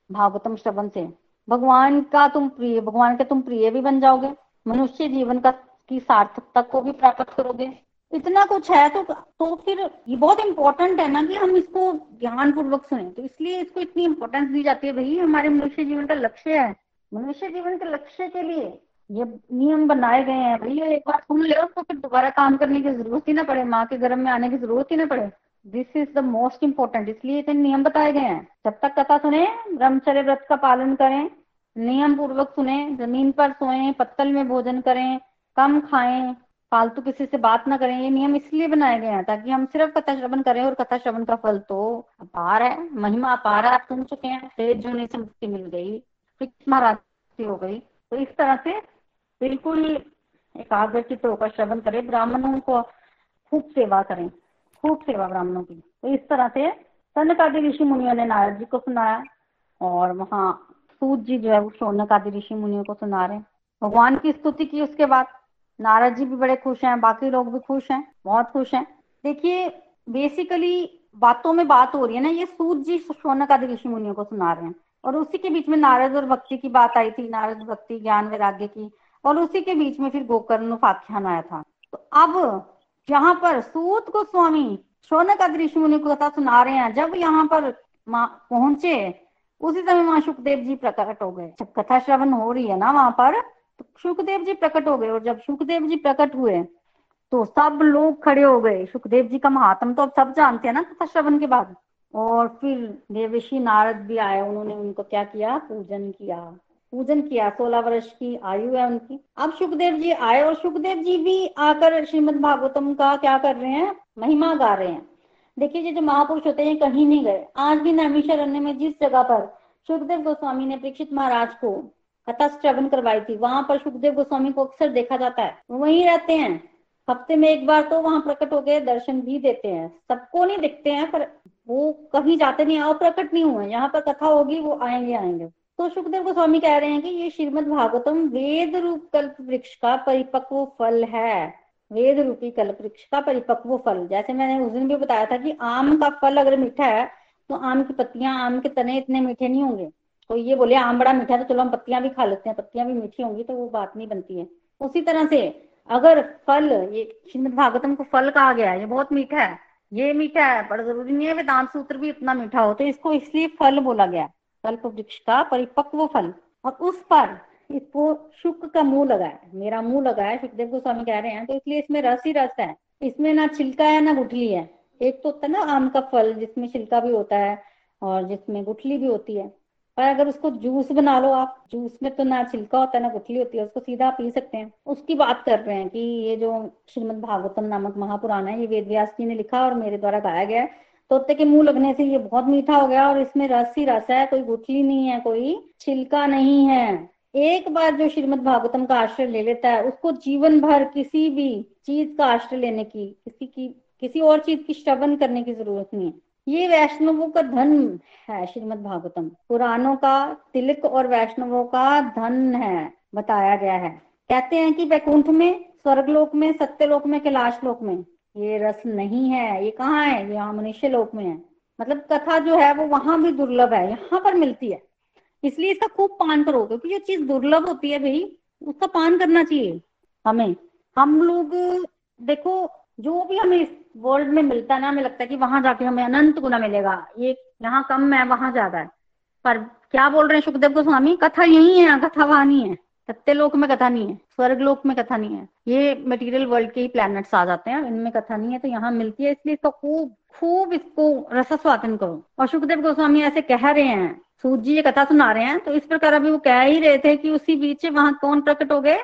भागवतम श्रवण से। भगवान का तुम प्रिय, भगवान के तुम प्रिय भी बन जाओगे, मनुष्य जीवन का, की सार्थकता को भी प्राप्त करोगे। इतना कुछ है तो तो फिर ये बहुत इंपॉर्टेंट है ना कि हम इसको ध्यान पूर्वक सुने। तो इसलिए इसको इतनी इंपॉर्टेंस दी जाती है, भाई, हमारे मनुष्य जीवन का लक्ष्य है। मनुष्य जीवन के लक्ष्य के लिए ये नियम बनाए गए हैं। भैया एक बार सुन ले तो फिर दोबारा काम करने की ज़रूरत ही ना पड़े, माँ के गर्भ में आने की ज़रूरत ही ना पड़े। This is the most important इसलिए इतने नियम बताए गए हैं। जब तक कथा सुने, ब्रह्मचर्य व्रत का पालन करें नियम पूर्वक सुने, ज़मीन पर सोए, पत्तल में भोजन करें, कम खाएँ, फालतू किसी से बात ना करें, ये नियम इसलिए बनाए गए हैं ताकि हम सिर्फ़ कथा श्रवण करें और कथा श्रवण का फल तो अपार है, महिमा अपार है, आप सुन चुके हैं, तेज जो से मुक्ति मिल गई महाराज हो गई। तो इस तरह से बिल्कुल एकाग्र चित्त होकर श्रवण करें, ब्राह्मणों को खूब सेवा करें, खूब सेवा ब्राह्मणों की। तो इस तरह से सनक आदि ऋषि मुनियों ने नारद जी को सुनाया और वहाँ सूद जी जो है, वो शौनक आदि ऋषि मुनियों को सुना रहे हैं। भगवान की स्तुति की उसके बाद, नारद जी भी बड़े खुश हैं, बाकी लोग भी खुश हैं, बहुत खुश हैं। देखिए बेसिकली बातों में बात हो रही है ना, ये सूद जी शौनक आदि ऋषि मुनियों को सुना रहे हैं। और उसी के बीच में नारद और भक्ति की बात आई थी, नारद भक्ति, ज्ञान वैराग्य की, और उसी के बीच में फिर गोकर्ण उपाख्यान आया था। तो अब यहाँ पर सूत गोस्वामी शौनक आदि ऋषि मुनि को कथा सुना रहे हैं, जब यहाँ पर पहुँचे उसी समय वहाँ सुखदेव जी प्रकट हो गए। जब कथा श्रवण हो रही है ना वहाँ पर तो सुखदेव जी प्रकट हो गए और जब सुखदेव जी प्रकट हुए तो सब लोग खड़े हो गए। सुखदेव जी का महात्म तो अब सब जानते हैं ना कथा श्रवण के बाद। और फिर देवशी नारद भी आए, उन्होंने उनको क्या किया? पूजन किया। पूजन किया। सोलह वर्ष की आयु है उनकी। अब सुखदेव जी आए और सुखदेव जी भी आकर श्रीमद भागवतम का क्या कर रहे हैं? महिमा गा रहे हैं। देखिए जो महापुरुष होते हैं कहीं नहीं गए। आज भी नैमिषारण्य में जिस जगह पर सुखदेव गोस्वामी ने परीक्षित महाराज को कथा श्रवण करवाई थी, वहाँ पर सुखदेव गोस्वामी को अक्सर देखा जाता है। वहीं रहते हैं। हफ़्ते में एक बार तो वहाँ प्रकट होकर दर्शन भी देते हैं। सबको नहीं दिखते हैं, पर वो कहीं जाते नहीं और प्रकट नहीं हुए यहाँ पर कथा होगी, वो आएँगे आएँगे। तो सुखदेव गोस्वामी कह रहे हैं कि ये श्रीमद भागवतम वेद रूप कल्प वृक्ष का परिपक्व फल है। वेद रूपी कल्प वृक्ष का परिपक्व फल। जैसे मैंने उस दिन भी बताया था कि आम का फल अगर मीठा है तो आम की पत्तियाँ, आम के तने इतने मीठे नहीं होंगे। तो ये बोले, आम बड़ा मीठा है तो चलो हम पत्तियाँ भी खा लेते हैं, पत्तियाँ भी मीठी होंगी तो वो बात नहीं बनती है। उसी तरह से अगर फल, ये श्रीमद भागवतम को फल कहा गया है, ये बहुत मीठा है, ये मीठा है, पर ज़रूरी नहीं है वेदांत सूत्र भी इतना मीठा हो तो इसको इसलिए फल बोला गया कल्प वृक्ष का परिपक्व फल। और उस पर इसको शुक्र का मुँह लगा है। मेरा मुँह लगा है सुखदेव गोस्वामी कह रहे हैं तो इसलिए इसमें रस ही रस है। इसमें ना छिलका है, ना गुठली है। एक तो होता है ना आम का फल, जिसमें छिलका भी होता है और जिसमें गुठली भी होती है। पर अगर उसको जूस बना लो आप, जूस में तो ना छिलका होता है, ना गुठली होती है, उसको सीधा पी सकते हैं। उसकी बात कर रहे हैं कि ये जो श्रीमद भागवतम नामक महापुराण है, ये वेद व्यास जी ने लिखा और मेरे द्वारा गाया गया है। तोते के मुँह लगने से ये बहुत मीठा हो गया और इसमें रस ही रस है, कोई गुठली नहीं है, कोई छिलका नहीं है। एक बार जो श्रीमद भागवतम का आश्रय ले लेता है, उसको जीवन भर किसी भी चीज़ का आश्रय लेने की, किसी की, किसी और चीज़ की श्रवण करने की ज़रूरत नहीं है। ये वैष्णवों का धन है श्रीमद भागवतम। पुराणों का तिलक और वैष्णवों का धन है, बताया गया है। कहते हैं कि वैकुंठ में, स्वर्गलोक में, सत्यलोक में कैलाश लोक में, ये रस नहीं है। ये कहाँ है? ये मनुष्य लोक में है। मतलब कथा जो है वो वहाँ भी दुर्लभ है, यहाँ पर मिलती है। इसलिए इसका खूब पान करो क्योंकि जो चीज़ दुर्लभ होती है भाई, उसका पान करना चाहिए हमें। हम लोग, देखो, जो भी हमें इस वर्ल्ड में मिलता है ना, हमें लगता है कि वहाँ जाके हमें अनंत गुना मिलेगा। ये यहाँ कम है, वहाँ ज़्यादा है। पर क्या बोल रहे हैं सुखदेव गोस्वामी? कथा यही है कथा वहाँ नहीं है। सत्य लोक में कथा नहीं है, स्वर्ग लोक में कथा नहीं है। ये मटेरियल वर्ल्ड के ही प्लैनेट्स आ जाते हैं, इनमें कथा नहीं है तो यहाँ मिलती है। इसलिए इसको खूब खूब इसको रसस्वादन करो। और सुखदेव गोस्वामी ऐसे कह रहे हैं सूत जी ये कथा सुना रहे हैं तो इस प्रकार अभी वो कह ही रहे थे कि उसी बीच वहाँ कौन प्रकट हो गए?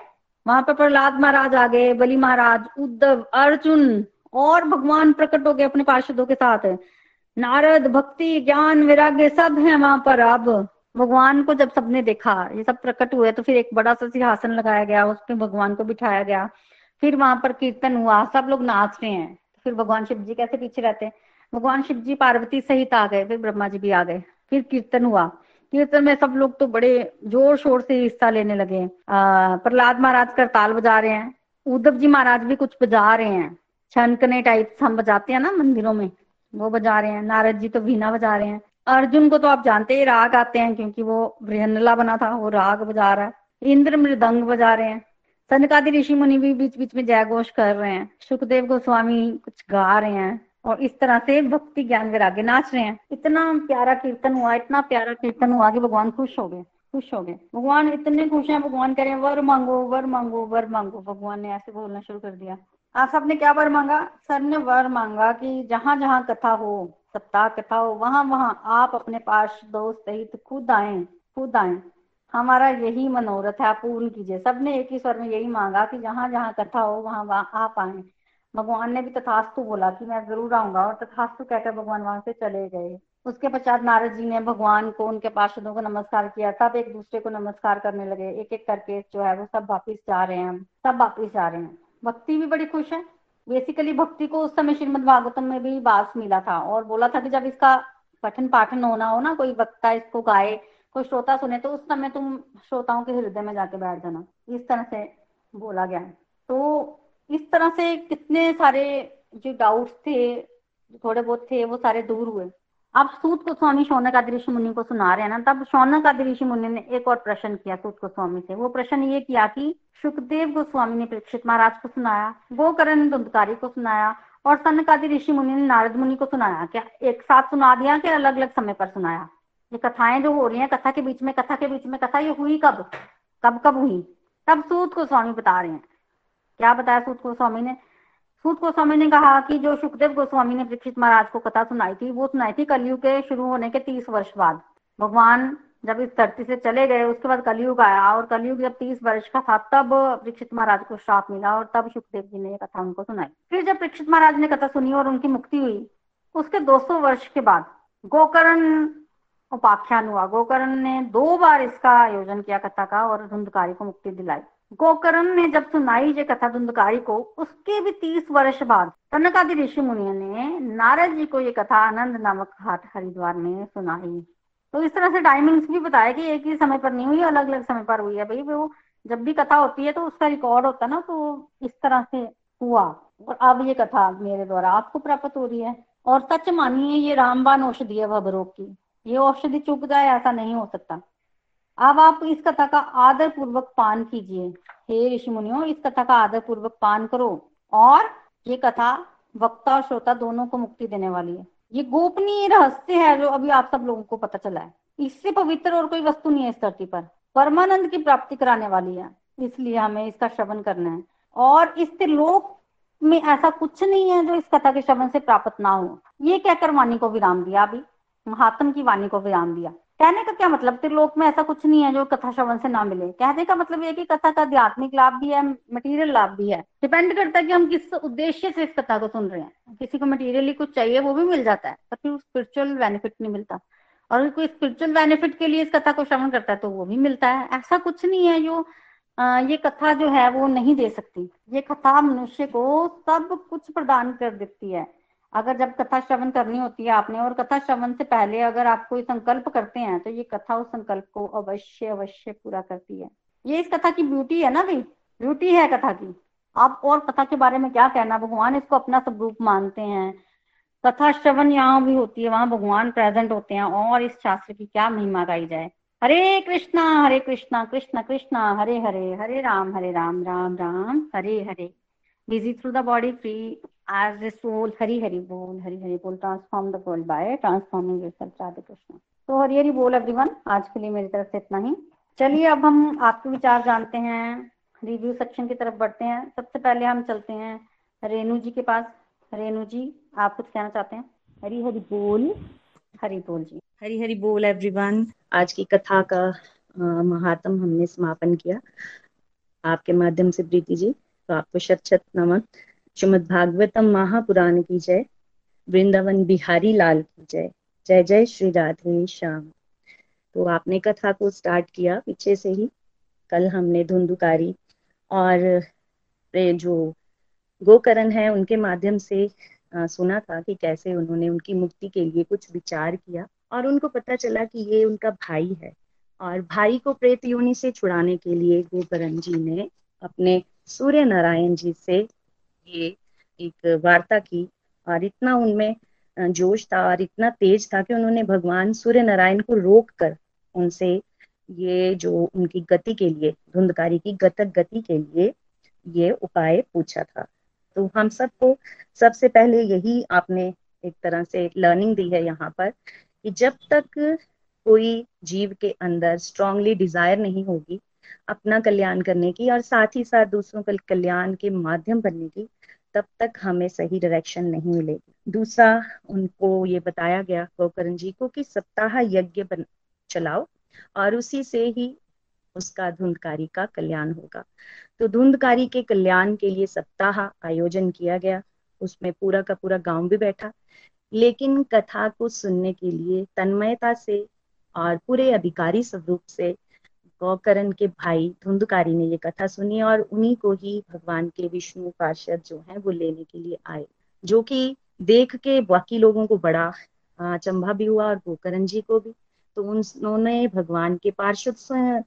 वहाँ पर प्रहलाद महाराज आ गए, बलि महाराज, उद्धव, अर्जुन और भगवान प्रकट हो गए अपने पार्षदों के साथ। नारद, भक्ति, ज्ञान, वैराग्य सब है वहाँ पर अब। भगवान को जब सबने देखा, ये सब प्रकट हुए तो फिर एक बड़ा सा सिंहासन लगाया गया उस पर भगवान को बिठाया गया। फिर वहाँ पर कीर्तन हुआ, सब लोग नाच रहे हैं। फिर भगवान शिव जी कैसे पीछे रहते हैं? भगवान शिव जी पार्वती सहित आ गए, फिर ब्रह्मा जी भी आ गए। फिर कीर्तन हुआ। कीर्तन में सब लोग तो बड़े ज़ोर शोर से हिस्सा लेने लगे प्रहलाद महाराज करताल बजा रहे हैं। उद्धव जी महाराज भी कुछ बजा रहे हैं। छनकने टाइप हम बजाते हैं ना मंदिरों में, वो बजा रहे हैं। नारद जी तो वीणा बजा रहे हैं। अर्जुन को तो आप जानते ही, राग आते हैं क्योंकि वो बृहनला बना था, वो राग बजा रहा है। इंद्र मृदंग बजा रहे हैं। सनकादि ऋषि मुनि भी बीच बीच में जय घोष कर रहे हैं। सुखदेव गोस्वामी कुछ गा रहे हैं। और इस तरह से भक्ति ज्ञान विरागे नाच रहे हैं। इतना प्यारा कीर्तन हुआ, इतना प्यारा कीर्तन हुआ कि भगवान खुश हो गए, खुश हो गए। भगवान इतने खुश हैं, भगवान कह रहे हैं, वर मांगो वर मांगो वर मांगो। भगवान ने ऐसे बोलना शुरू कर दिया। आप सबने क्या वर मांगा? सर ने वर मांगा कि जहाँ जहाँ कथा हो, सप्ताह कथा हो, वहाँ वहाँ आप अपने पास दोस्त सहित खुद आए खुद आए। हमारा यही मनोरथ है, आप पूर्ण कीजिए। सबने एक ही स्वर में यही मांगा कि जहाँ जहाँ कथा हो, वहाँ वहाँ आप आए। भगवान ने भी तथास्तु बोला कि मैं ज़रूर आऊँगा और तथास्तु कहकर भगवान वहाँ से चले गए। उसके पश्चात नारद जी ने भगवान को, उनके पार्षदों को नमस्कार किया। सब एक दूसरे को नमस्कार करने लगे। एक एक करके जो है वो सब वापिस जा रहे हैं। सब वापिस जा रहे हैं। भक्ति भी बड़ी खुश है। बेसिकली भक्ति को उस समय श्रीमद भागवतम में भी बास मिला था और बोला था कि जब इसका पठन पाठन होना हो ना, कोई वक्ता इसको गाए, कोई श्रोता सुने तो उस समय तुम श्रोताओं के हृदय में जाके बैठ जाना। इस तरह से बोला गया। तो इस तरह से कितने सारे जो डाउट्स थे, थोड़े बहुत थे, वो सारे दूर हुए। अब सूत गोस्वामी शौनक आदि ऋषि मुनि को सुना रहे हैं ना, तब शौनक आदि ऋषि मुनि ने एक और प्रश्न किया सूत गोस्वामी से। वो प्रश्न ये किया कि सुखदेव गोस्वामी ने परीक्षित महाराज को सुनाया, गोकर्ण ने दुंदकारी को सुनाया, और सनक आदि ऋषि मुनि ने नारद मुनि को सुनाया। क्या एक साथ सुना दिया कि अलग अलग समय पर सुनाया? ये कथाएँ जो हो रही हैं, कथा के बीच में, कथा के बीच में, कथा ये हुई कब? कब कब हुई? तब सूत गोस्वामी बता रहे हैं। क्या बताया सूत गोस्वामी ने? सूत गोस्वामी ने कहा कि जो सुखदेव गोस्वामी ने परीक्षित महाराज को कथा सुनाई थी, वो सुनाई थी कलयुग के शुरू होने के तीस वर्ष बाद। भगवान जब इस धरती से चले गए, उसके बाद कलयुग आया और कलयुग जब तीस वर्ष का था, तब परीक्षित महाराज को श्राप मिला और तब सुखदेव जी ने ये कथा उनको सुनाई। फिर जब परीक्षित महाराज ने कथा सुनी और उनकी मुक्ति हुई, उसके 200 वर्ष के बाद गोकर्ण उपाख्यान हुआ। गोकर्ण ने दो बार इसका आयोजन किया कथा का और धुंधकारी को मुक्ति दिलाई। गोकर्ण ने जब सुनाई ये कथा धुंधकारी को, उसके भी तीस वर्ष बाद तनकादि ऋषि मुनि ने नारद जी को ये कथा आनंद नामक घाट हरिद्वार में सुनाई। तो इस तरह से टाइमिंग्स भी बताया कि एक ही समय पर नहीं हुई अलग अलग समय पर हुई है भाई। वो जब भी कथा होती है तो उसका रिकॉर्ड होता है ना तो इस तरह से हुआ। और अब ये कथा मेरे द्वारा आपको प्राप्त हो रही है। और सच मानिए, ये रामबान औषधि है भबरोग की। ये औषधि चुप जाए, ऐसा नहीं हो सकता। अब आप इस कथा का आदर पूर्वक पान कीजिए। हे ऋषि मुनियों, इस कथा का आदर पूर्वक पान करो और ये कथा वक्ता और श्रोता दोनों को मुक्ति देने वाली है। ये गोपनीय रहस्य है जो अभी आप सब लोगों को पता चला है। इससे पवित्र और कोई वस्तु नहीं है इस धरती पर। परमानंद की प्राप्ति कराने वाली है। इसलिए हमें इसका श्रवण करना है। और इस लोक में ऐसा कुछ नहीं है जो इस कथा के श्रवण से प्राप्त ना हो। ये कहकर वाणी को विराम दिया अभी। महात्म की वाणी को विराम दिया। कहने का क्या मतलब? त्रिलोक में ऐसा कुछ नहीं है जो कथा श्रवण से ना मिले। कहने का मतलब ये कि कथा का आध्यात्मिक लाभ भी है मटेरियल लाभ भी है। डिपेंड करता है कि हम किस उद्देश्य से इस कथा को सुन रहे हैं। किसी को मटेरियली कुछ चाहिए वो भी मिल जाता है पर फिर स्पिरिचुअल बेनिफिट नहीं मिलता। और कोई स्पिरिचुअल बेनिफिट के लिए इस कथा को श्रवण करता है तो वो भी मिलता है। ऐसा कुछ नहीं है जो आ, ये कथा जो है वो नहीं दे सकती। ये कथा मनुष्य को सब कुछ प्रदान कर देती है। अगर जब कथा श्रवण करनी होती है आपने, और कथा श्रवण से पहले अगर आप कोई संकल्प करते हैं तो ये कथा उस संकल्प को अवश्य अवश्य पूरा करती है। ये इस कथा की ब्यूटी है ना भाई? ब्यूटी है कथा की। आप और कथा के बारे में क्या कहना? भगवान इसको अपना स्वरूप मानते हैं। कथा श्रवण यहाँ भी होती है, वहाँ भगवान प्रेजेंट होते हैं, और इस शास्त्र की क्या महिमा गाई जाए। Hare Krishna Hare Krishna, Krishna Krishna, Hare Hare Hare Ram Hare Ram Ram Ram, Hare Hare. Busy through the body free as the soul hari hari bol hari hari bol transform the world by transforming yourself Radhe Krishna तो हरी हरी बोल everyone आज के लिए मेरी तरफ़ से इतना ही। चलिए, अब हम आपके विचार जानते हैं। रिव्यू सेक्शन की तरफ़ बढ़ते हैं। सबसे पहले हम चलते हैं रेणु जी के पास। रेणु जी, आप कुछ कहना चाहते हैं? हरी हरी बोल। हरी बोल जी। हरी हरी बोल एवरीवन आज की कथा का महात्म हमने समापन किया। आपके माध्यम से प्रीति जी तो आपको शत शत नमन। श्रीमद भागवतम महापुराण की जय। वृंदावन बिहारी लाल की जय। जय जय श्री राधे श्याम। तो आपने कथा को स्टार्ट किया पीछे से ही। कल हमने धुंधुकारी और जो गोकरण है, उनके माध्यम से सुना था कि कैसे उन्होंने उनकी मुक्ति के लिए कुछ विचार किया और उनको पता चला कि ये उनका भाई है। और भाई को प्रेत योनि से छुड़ाने के लिए गोकरण जी ने अपने सूर्य नारायण जी से ये एक वार्ता की और इतना उनमें जोश था और इतना तेज था कि उन्होंने भगवान सूर्य नारायण को रोक कर उनसे ये जो उनकी गति के लिए, धुंधकारी की गतक गति के लिए ये उपाय पूछा था। तो हम सबको, सबसे पहले यही आपने एक तरह से लर्निंग दी है यहाँ पर कि जब तक कोई जीव के अंदर स्ट्रांगली डिज़ायर नहीं होगी अपना कल्याण करने की और साथ ही साथ दूसरों का कल्याण के माध्यम बनने की, तब तक हमें सही डायरेक्शन नहीं मिलेगी। दूसरा, उनको ये बताया गया गोकरण जी को कि सप्ताह यज्ञ बन, चलाओ और उसी से ही उसका धुंधकारी का कल्याण होगा। तो धुंधकारी के कल्याण के लिए सप्ताह आयोजन किया गया, उसमें पूरा का पूरा गाँव भी बैठा। लेकिन कथा को सुनने के लिए तन्मयता से और पूरे अधिकारी स्वरूप से गौकरण के भाई धुंधकारी ने ये कथा सुनी और उन्हीं को ही भगवान के विष्णु पार्षद जो है वो लेने के लिए आए, जो कि देख के बाकी लोगों को बड़ा चंबा भी हुआ और गोकरण जी को भी। तो उन्होंने भगवान के पार्षद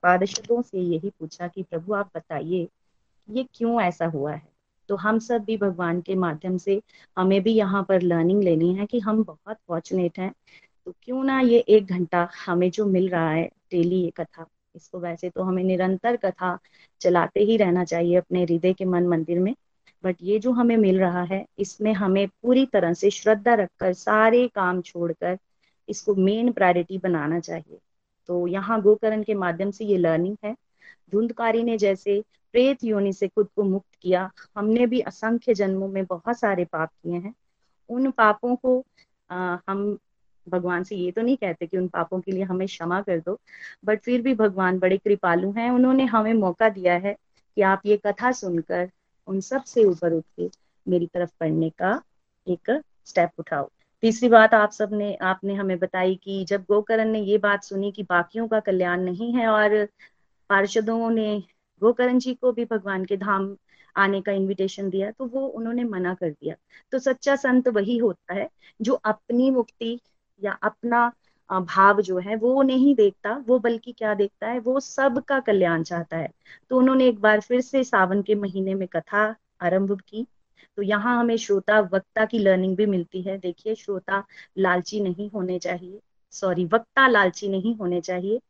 पार्षदों से यही पूछा कि प्रभु आप बताइए ये क्यों ऐसा हुआ है? तो हम सब भी भगवान के माध्यम से हमें भी यहाँ पर लर्निंग लेनी है कि हम बहुत फॉर्चुनेट हैं। तो क्यों ना ये एक घंटा हमें जो मिल रहा है डेली ये कथा इसको वैसे तो हमें निरंतर कथा चलाते ही रहना चाहिए अपने हृदय के मन मंदिर में। बट ये जो हमें मिल रहा है इसमें हमें पूरी तरह से श्रद्धा रखकर सारे काम छोड़कर इसको मेन प्रायोरिटी बनाना चाहिए। तो यहाँ गोकरण के माध्यम से ये लर्निंग है। धुंधकारी ने जैसे प्रेत योनि से खुद को मुक्त किया। हमने भी असंख्य जन्मों में बहुत सारे पाप किए हैं। उन पापों को आ, हम भगवान से ये तो नहीं कहते कि उन पापों के लिए हमें क्षमा कर दो बट फिर भी भगवान बड़े कृपालु हैं। उन्होंने हमें मौका दिया है कि आप ये कथा सुनकर उन सबसे ऊपर उठ के मेरी तरफ़ पढ़ने का एक स्टेप उठाओ। तीसरी बात आप सबने आपने हमें बताई कि जब गोकरण ने ये बात सुनी कि बाकियों का कल्याण नहीं है और पार्षदों ने गोकरण जी को भी भगवान के धाम आने का इनविटेशन दिया तो वो उन्होंने मना कर दिया। तो सच्चा संत वही होता है जो अपनी मुक्ति या अपना भाव जो है वो नहीं देखता, वो बल्कि क्या देखता है, वो सबका कल्याण चाहता है। तो उन्होंने एक बार फिर से सावन के महीने में कथा आरंभ की। तो यहाँ हमें श्रोता वक्ता की लर्निंग भी मिलती है। देखिए, श्रोता लालची नहीं होने चाहिए। सॉरी वक्ता लालची नहीं होने चाहिए।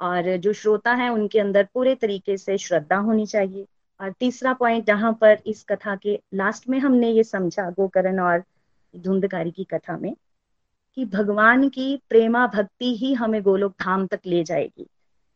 और जो श्रोता है, उनके अंदर पूरे तरीके से श्रद्धा होनी चाहिए। और तीसरा पॉइंट जहाँ पर इस कथा के लास्ट में हमने ये समझा गोकरण और धुंधकारी की कथा में। कि भगवान की प्रेमा भक्ति ही हमें गोलोक धाम तक ले जाएगी।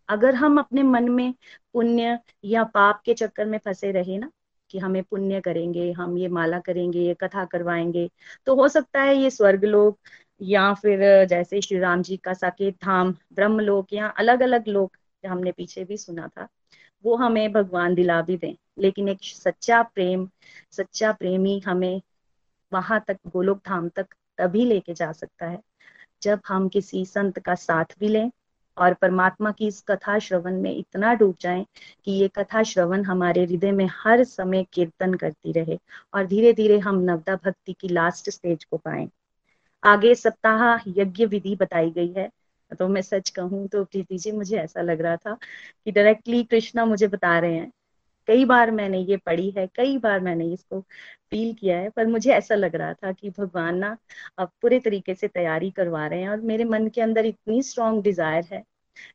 अगर हम अपने मन में पुण्य या पाप के चक्कर में फंसे रहे ना, कि हमें पुण्य करेंगे, हम ये माला करेंगे, ये कथा करवाएँगे तो हो सकता है ये स्वर्ग लोक या फिर जैसे श्री राम जी का साकेत धाम ब्रह्म लोक या अलग अलग लोक हमने पीछे भी सुना था, वो हमें भगवान दिला भी दें। लेकिन एक सच्चा प्रेम, सच्चा प्रेमी हमें वहाँ तक, गोलोक धाम तक तभी लेके जा सकता है। जब हम किसी संत का साथ भी लें और परमात्मा की इस कथा श्रवण में इतना डूब जाएँ कि ये कथा श्रवण हमारे हृदय में हर समय कीर्तन करती रहे और धीरे धीरे हम नवदा भक्ति की लास्ट स्टेज को पाए। आगे सप्ताह यज्ञ विधि बताई गई है। तो मैं सच कहूँ तो प्रीति जी, मुझे ऐसा लग रहा था कि डायरेक्टली कृष्णा मुझे बता रहे हैं। कई बार मैंने ये पढ़ी है कई बार मैंने इसको फील किया है पर मुझे ऐसा लग रहा था कि भगवान ना अब पूरे तरीके से तैयारी करवा रहे हैं और मेरे मन के अंदर इतनी स्ट्रॉन्ग डिज़ायर है।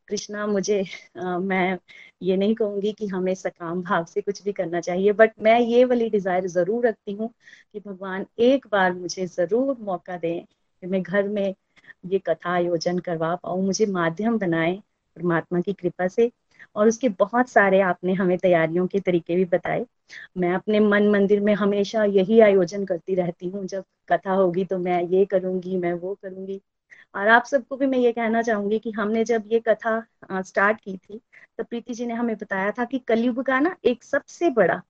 कृष्णा मुझे आ, मैं ये नहीं कहूँगी कि हमें सकाम भाव से कुछ भी करना चाहिए बट मैं ये वाली डिज़ायर ज़रूर रखती हूँ कि भगवान एक बार मुझे ज़रूर मौका दें कि मैं घर में ये कथा आयोजन करवा पाऊँ मुझे माध्यम बनाए परमात्मा की कृपा से। और उसके बहुत सारे आपने हमें तैयारियों के तरीके भी बताए। मैं अपने मन मंदिर में हमेशा यही आयोजन करती रहती हूँ, जब कथा होगी तो मैं ये करूँगी, मैं वो करूँगी। और आप सबको भी मैं ये कहना चाहूँगी कि हमने जब ये कथा स्टार्ट की थी तो प्रीति जी ने हमें बताया था कि कलयुग का ना एक सबसे बड़ा,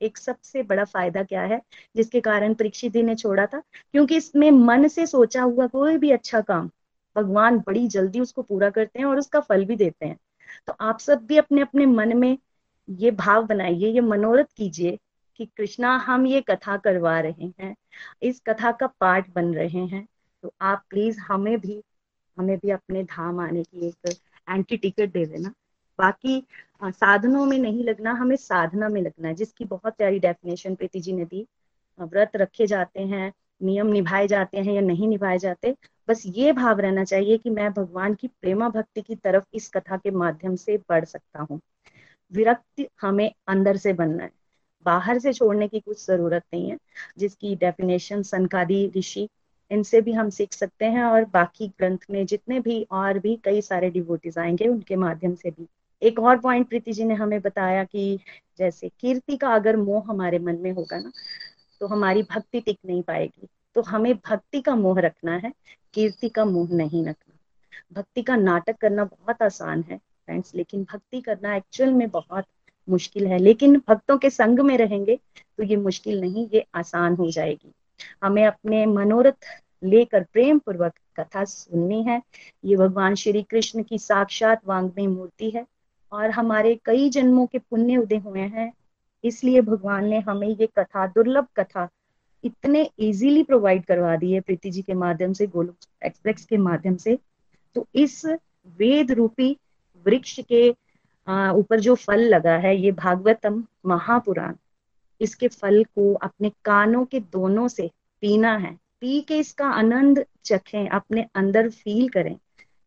एक सबसे बड़ा फ़ायदा क्या है, जिसके कारण परीक्षित जी ने छोड़ा था। क्योंकि इसमें मन से सोचा हुआ कोई भी अच्छा काम, भगवान बड़ी जल्दी उसको पूरा करते हैं और उसका फल भी देते हैं। तो आप सब भी अपने अपने मन में ये भाव बनाइए, ये मनोरथ कीजिए कि कृष्णा, हम ये कथा करवा रहे हैं, इस कथा का पार्ट बन रहे हैं। तो आप प्लीज़ हमें भी हमें भी अपने धाम आने की एक एंटी टिकट दे देना। बाकी साधनों में नहीं लगना, हमें साधना में लगना है, जिसकी बहुत प्यारी डेफिनेशन प्रीति जी ने दी। व्रत रखे जाते हैं, नियम निभाए जाते हैं या नहीं निभाए जाते बस ये भाव रहना चाहिए कि मैं भगवान की प्रेमा भक्ति की तरफ़ इस कथा के माध्यम से बढ़ सकता हूँ। विरक्ति हमें अंदर से बनना है। बाहर से छोड़ने की कुछ ज़रूरत नहीं है, जिसकी डेफिनेशन सनकादी ऋषि इनसे भी हम सीख सकते हैं और बाकी ग्रंथ में जितने भी और भी कई सारे डिवोटीज आएँगे, उनके माध्यम से भी। एक और पॉइंट प्रीति जी ने हमें बताया कि जैसे कीर्ति का अगर मोह हमारे मन में होगा ना तो हमारी भक्ति टिक नहीं पाएगी। तो हमें भक्ति का मोह रखना है, कीर्ति का मोह नहीं रखना। भक्ति का नाटक करना बहुत आसान है फ्रेंड्स लेकिन भक्ति करना एक्चुअल में बहुत मुश्किल है। लेकिन भक्तों के संग में रहेंगे तो ये मुश्किल नहीं, ये आसान हो जाएगी। हमें अपने मनोरथ लेकर प्रेम पूर्वक कथा सुननी है। ये भगवान श्री कृष्ण की साक्षात वांग्मय मूर्ति है और हमारे कई जन्मों के पुण्य उदय हुए हैं। इसलिए भगवान ने हमें ये कथा, दुर्लभ कथा इतने इजीली प्रोवाइड करवा दी है प्रीति जी के माध्यम से, गोलुक एक्सप्रेस के माध्यम से। तो इस वेद रूपी वृक्ष के ऊपर जो फल लगा है, ये भागवतम महापुराण, इसके फल को अपने कानों के दोनों से पीना है। पी के इसका आनंद चखें, अपने अंदर फील करें।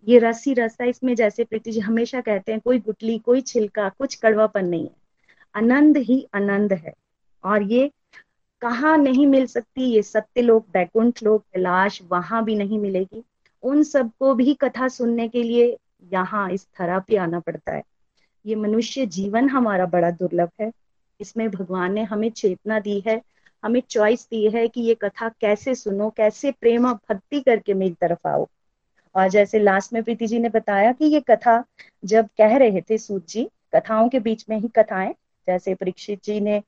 ये रसी रसा इसमें जैसे प्रीति जी हमेशा कहते हैं, कोई गुटली कोई छिलका, कुछ कड़वापन नहीं है। आनंद ही आनंद है। और ये कहा नहीं मिल सकती? ये सत्य लोग बैकुंठ लोग कैलाश, वहाँ भी नहीं मिलेगी। उन सबको भी कथा सुनने के लिए यहाँ इस थरा पे आना पड़ता है। ये मनुष्य जीवन हमारा बड़ा दुर्लभ है। इसमें भगवान ने हमें चेतना दी है, हमें चॉइस दी है कि ये कथा कैसे सुनो, कैसे प्रेम और भक्ति करके मेरी तरफ़ आओ। और जैसे लास्ट में प्रीति जी ने बताया कि ये कथा जब कह रहे थे सूत जी, कथाओं के बीच में ही कथाएँ, जैसे परीक्षित जी ने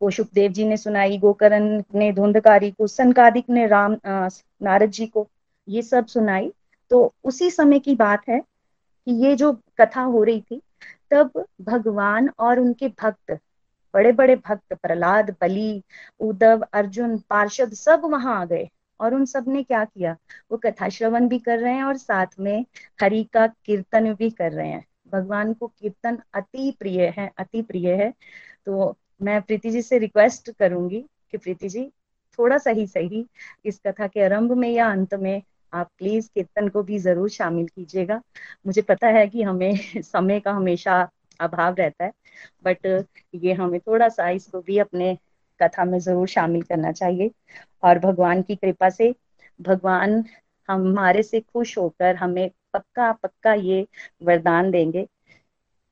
को सुखदेव जी ने सुनाई, गोकरण ने, धुंधकारी को सनकादिक ने, राम नारद जी को ये सब सुनाई। तो उसी समय की बात है कि ये जो कथा हो रही थी, तब भगवान और उनके भक्त बड़े बड़े भक्त, प्रहलाद, बलि, उद्धव, अर्जुन, पार्षद सब वहाँ आ गए और उन सबने क्या किया? वो कथा श्रवण भी कर रहे हैं और साथ में हरि का कीर्तन भी कर रहे हैं। भगवान को कीर्तन अति प्रिय है, अति प्रिय है। तो मैं प्रीति जी से रिक्वेस्ट करूँगी कि प्रीति जी, थोड़ा सा ही सही इस कथा के आरंभ में या अंत में आप प्लीज़ कीर्तन को भी ज़रूर शामिल कीजिएगा। मुझे पता है कि हमें समय का हमेशा अभाव रहता है बट ये हमें थोड़ा सा इसको भी अपने कथा में ज़रूर शामिल करना चाहिए। और भगवान की कृपा से भगवान हमारे से खुश होकर हमें पक्का पक्का ये वरदान देंगे।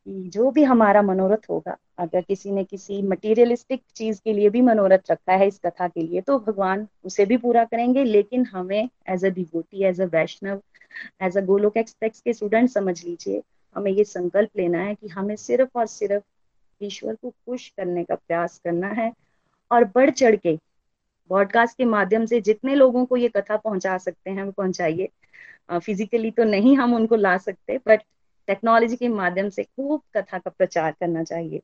जो भी हमारा मनोरथ होगा, अगर किसी ने किसी मटेरियलिस्टिक चीज़ के लिए भी मनोरथ रखा है इस कथा के लिए तो भगवान उसे भी पूरा करेंगे। लेकिन हमें as a devotee as a Vaishnav as a Golok Express के स्टूडेंट समझ लीजिए, हमें ये संकल्प लेना है कि हमें सिर्फ़ और सिर्फ़ ईश्वर को खुश करने का प्रयास करना है और बढ़ चढ़ के ब्रॉडकास्ट के माध्यम से जितने लोगों को ये कथा पहुँचा सकते हैं, वो पहुंचाइए। फिजिकली तो नहीं हम उनको ला सकते बट टेक्नोलॉजी के माध्यम से खूब कथा का प्रचार करना चाहिए।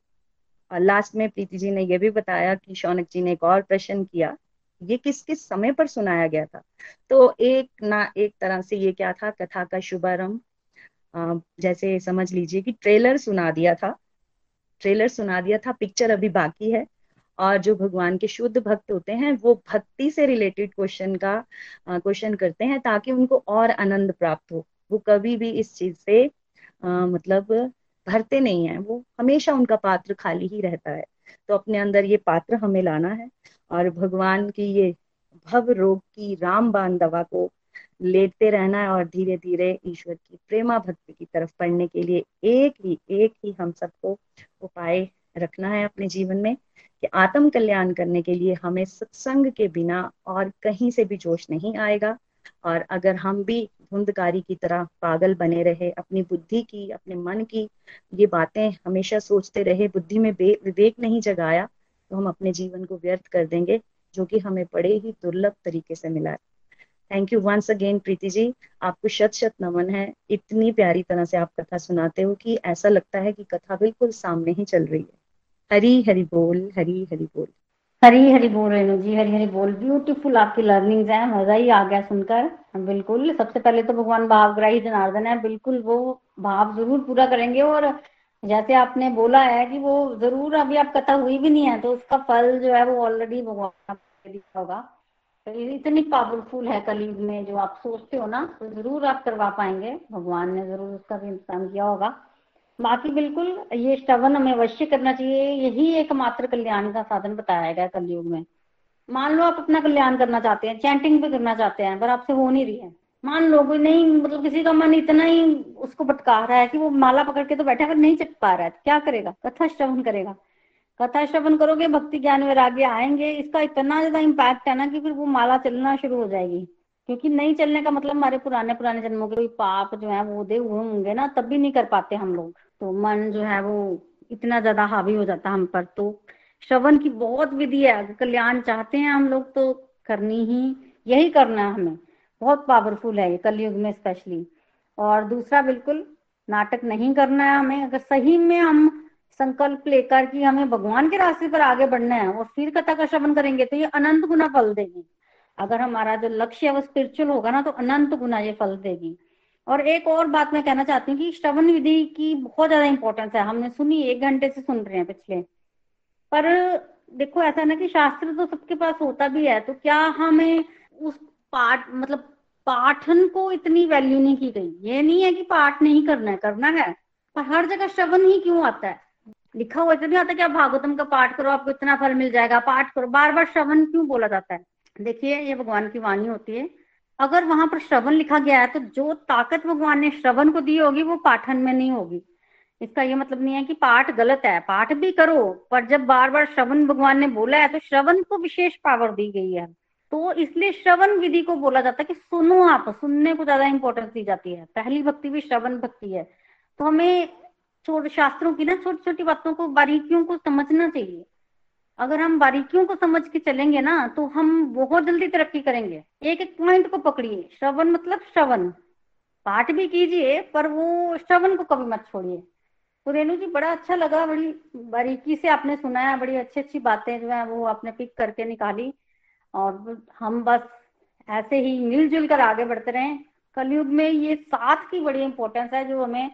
और लास्ट में प्रीति जी ने यह भी बताया कि शौनक जी ने एक और प्रश्न किया, ये किस किस समय पर सुनाया गया था? तो एक ना एक तरह से ये क्या था? कथा का शुभारंभ। जैसे समझ लीजिए कि ट्रेलर सुना दिया था। ट्रेलर सुना दिया था, पिक्चर अभी बाकी है। और जो भगवान के शुद्ध भक्त होते हैं, वो भक्ति से रिलेटेड क्वेश्चन का क्वेश्चन करते हैं ताकि उनको और आनंद प्राप्त हो। वो कभी भी इस चीज़ से आ, मतलब भरते नहीं है। वो हमेशा उनका पात्र खाली ही रहता है। तो अपने अंदर ये पात्र हमें लाना है और भगवान की ये भव रोग की रामबान दवा को लेते रहना है और धीरे धीरे ईश्वर की प्रेमा भक्ति की तरफ़ पढ़ने के लिए एक ही एक ही हम सबको उपाय रखना है अपने जीवन में कि आत्म कल्याण करने के लिए हमें सत्संग के बिना और कहीं से भी जोश नहीं आएगा। और अगर हम भी धुंधकारी की तरह पागल बने रहे, अपनी बुद्धि की, अपने मन की ये बातें हमेशा सोचते रहे, बुद्धि में विवेक नहीं जगाया तो हम अपने जीवन को व्यर्थ कर देंगे, जो कि हमें बड़े ही दुर्लभ तरीके से मिला है। Thank you once again Preeti ji. आपको शत शत नमन है। इतनी प्यारी तरह से आप कथा सुनाते हो कि ऐसा लगता है कि कथा बिल्कुल सामने ही चल रही है। हरी हरी बोल हरी हरी बोल। हरी हरी बोल रेणु जी हरी हरी बोल। ब्यूटीफुल आपकी लर्निंग है, मज़ा ही आ गया सुनकर। बिल्कुल, सबसे पहले तो भगवान भावग्राही जनार्दन है। बिल्कुल, वो भाव ज़रूर पूरा करेंगे और जैसे आपने बोला है कि वो ज़रूर अभी आप कथा हुई भी नहीं है तो उसका फल जो है वो ऑलरेडी भगवान होगा। तो इतनी पावरफुल है कलयुग में, जो आप सोचते हो ना तो ज़रूर आप करवा पाएँगे। भगवान ने ज़रूर उसका भी इंतज़ाम किया होगा। बाकी बिल्कुल, ये श्रवण हमें अवश्य करना चाहिए। यही एकमात्र कल्याण का साधन बताया गया कलयुग में। मान लो आप अपना कल्याण करना चाहते हैं चैंटिंग भी करना चाहते हैं, पर आपसे हो नहीं रही है। मान लो कोई नहीं मतलब किसी का मन इतना ही उसको भटका रहा है कि वो माला पकड़ के तो बैठा पर नहीं चट पा रहा है क्या करेगा? कथा श्रवण करेगा। कथा श्रवण करोगे, भक्ति ज्ञान वैराग्य आएँगे, इसका इतना ज़्यादा इम्पैक्ट है ना कि फिर वो माला चलना शुरू हो जाएगी। क्योंकि नहीं चलने का मतलब हमारे पुराने पुराने जन्मों के कोई पाप जो है, वो दे हुए होंगे ना, तब भी नहीं कर पाते हम लोग। तो मन जो है वो इतना ज़्यादा हावी हो जाता है हम पर। तो श्रवण की बहुत विधि है, अगर कल्याण चाहते हैं हम लोग तो करनी ही, यही करना है हमें। बहुत पावरफुल है ये कलयुग में स्पेशली और दूसरा बिल्कुल, नाटक नहीं करना है हमें। अगर सही में हम संकल्प लेकर कि हमें भगवान के रास्ते पर आगे बढ़ना है और फिर कथा का श्रवण करेंगे तो ये अनंत गुना फल देगी। अगर हमारा जो लक्ष्य है वो स्पिरिचुअल होगा ना तो अनंत गुना ये फल देगी। और एक और बात मैं कहना चाहती हूँ कि श्रवण विधि की बहुत ज़्यादा इंपॉर्टेंस है। हमने सुनी, एक घंटे से सुन रहे हैं पिछले। पर देखो, ऐसा ना कि शास्त्र तो सबके पास होता भी है तो क्या हमें उस पाठ मतलब पाठन को इतनी वैल्यू नहीं की गई? ये नहीं है कि पाठ नहीं करना है करना है, पर हर जगह श्रवण ही क्यों आता है? लिखा हुआ नहीं आता कि आप भागवतम का पाठ करो, आपको इतना फल मिल जाएगा, पाठ करो। बार बार श्रवण क्यों बोला जाता है? देखिए, ये भगवान की वाणी होती है अगर वहाँ पर श्रवण लिखा गया है तो जो ताकत भगवान ने श्रवण को दी होगी, वो पाठन में नहीं होगी। इसका ये मतलब नहीं है कि पाठ गलत है। पाठ भी करो, पर जब बार बार श्रवण भगवान ने बोला है तो श्रवण को विशेष पावर दी गई है। तो इसलिए श्रवण विधि को बोला जाता है कि सुनो आप, सुनने को ज़्यादा इंपॉर्टेंस दी जाती है। पहली भक्ति भी श्रवण भक्ति है। तो हमें छोटे शास्त्रों की ना छोटी छोटी बातों को, बारीकियों को समझना चाहिए। अगर हम बारीकियों को समझ के चलेंगे ना तो हम बहुत जल्दी तरक्की करेंगे। एक एक पॉइंट को पकड़िए। श्रवण मतलब श्रवण। पाठ भी कीजिए, पर वो श्रवण को कभी मत छोड़िए। तो रेणु जी, बड़ा अच्छा लगा बड़ी बारीकी से आपने सुनाया, बड़ी अच्छी अच्छी बातें जो है वो आपने पिक करके निकाली। और हम बस ऐसे ही मिलजुल कर आगे बढ़ते रहे। कलयुग में ये साथ की बड़ी इंपॉर्टेंस है जो हमें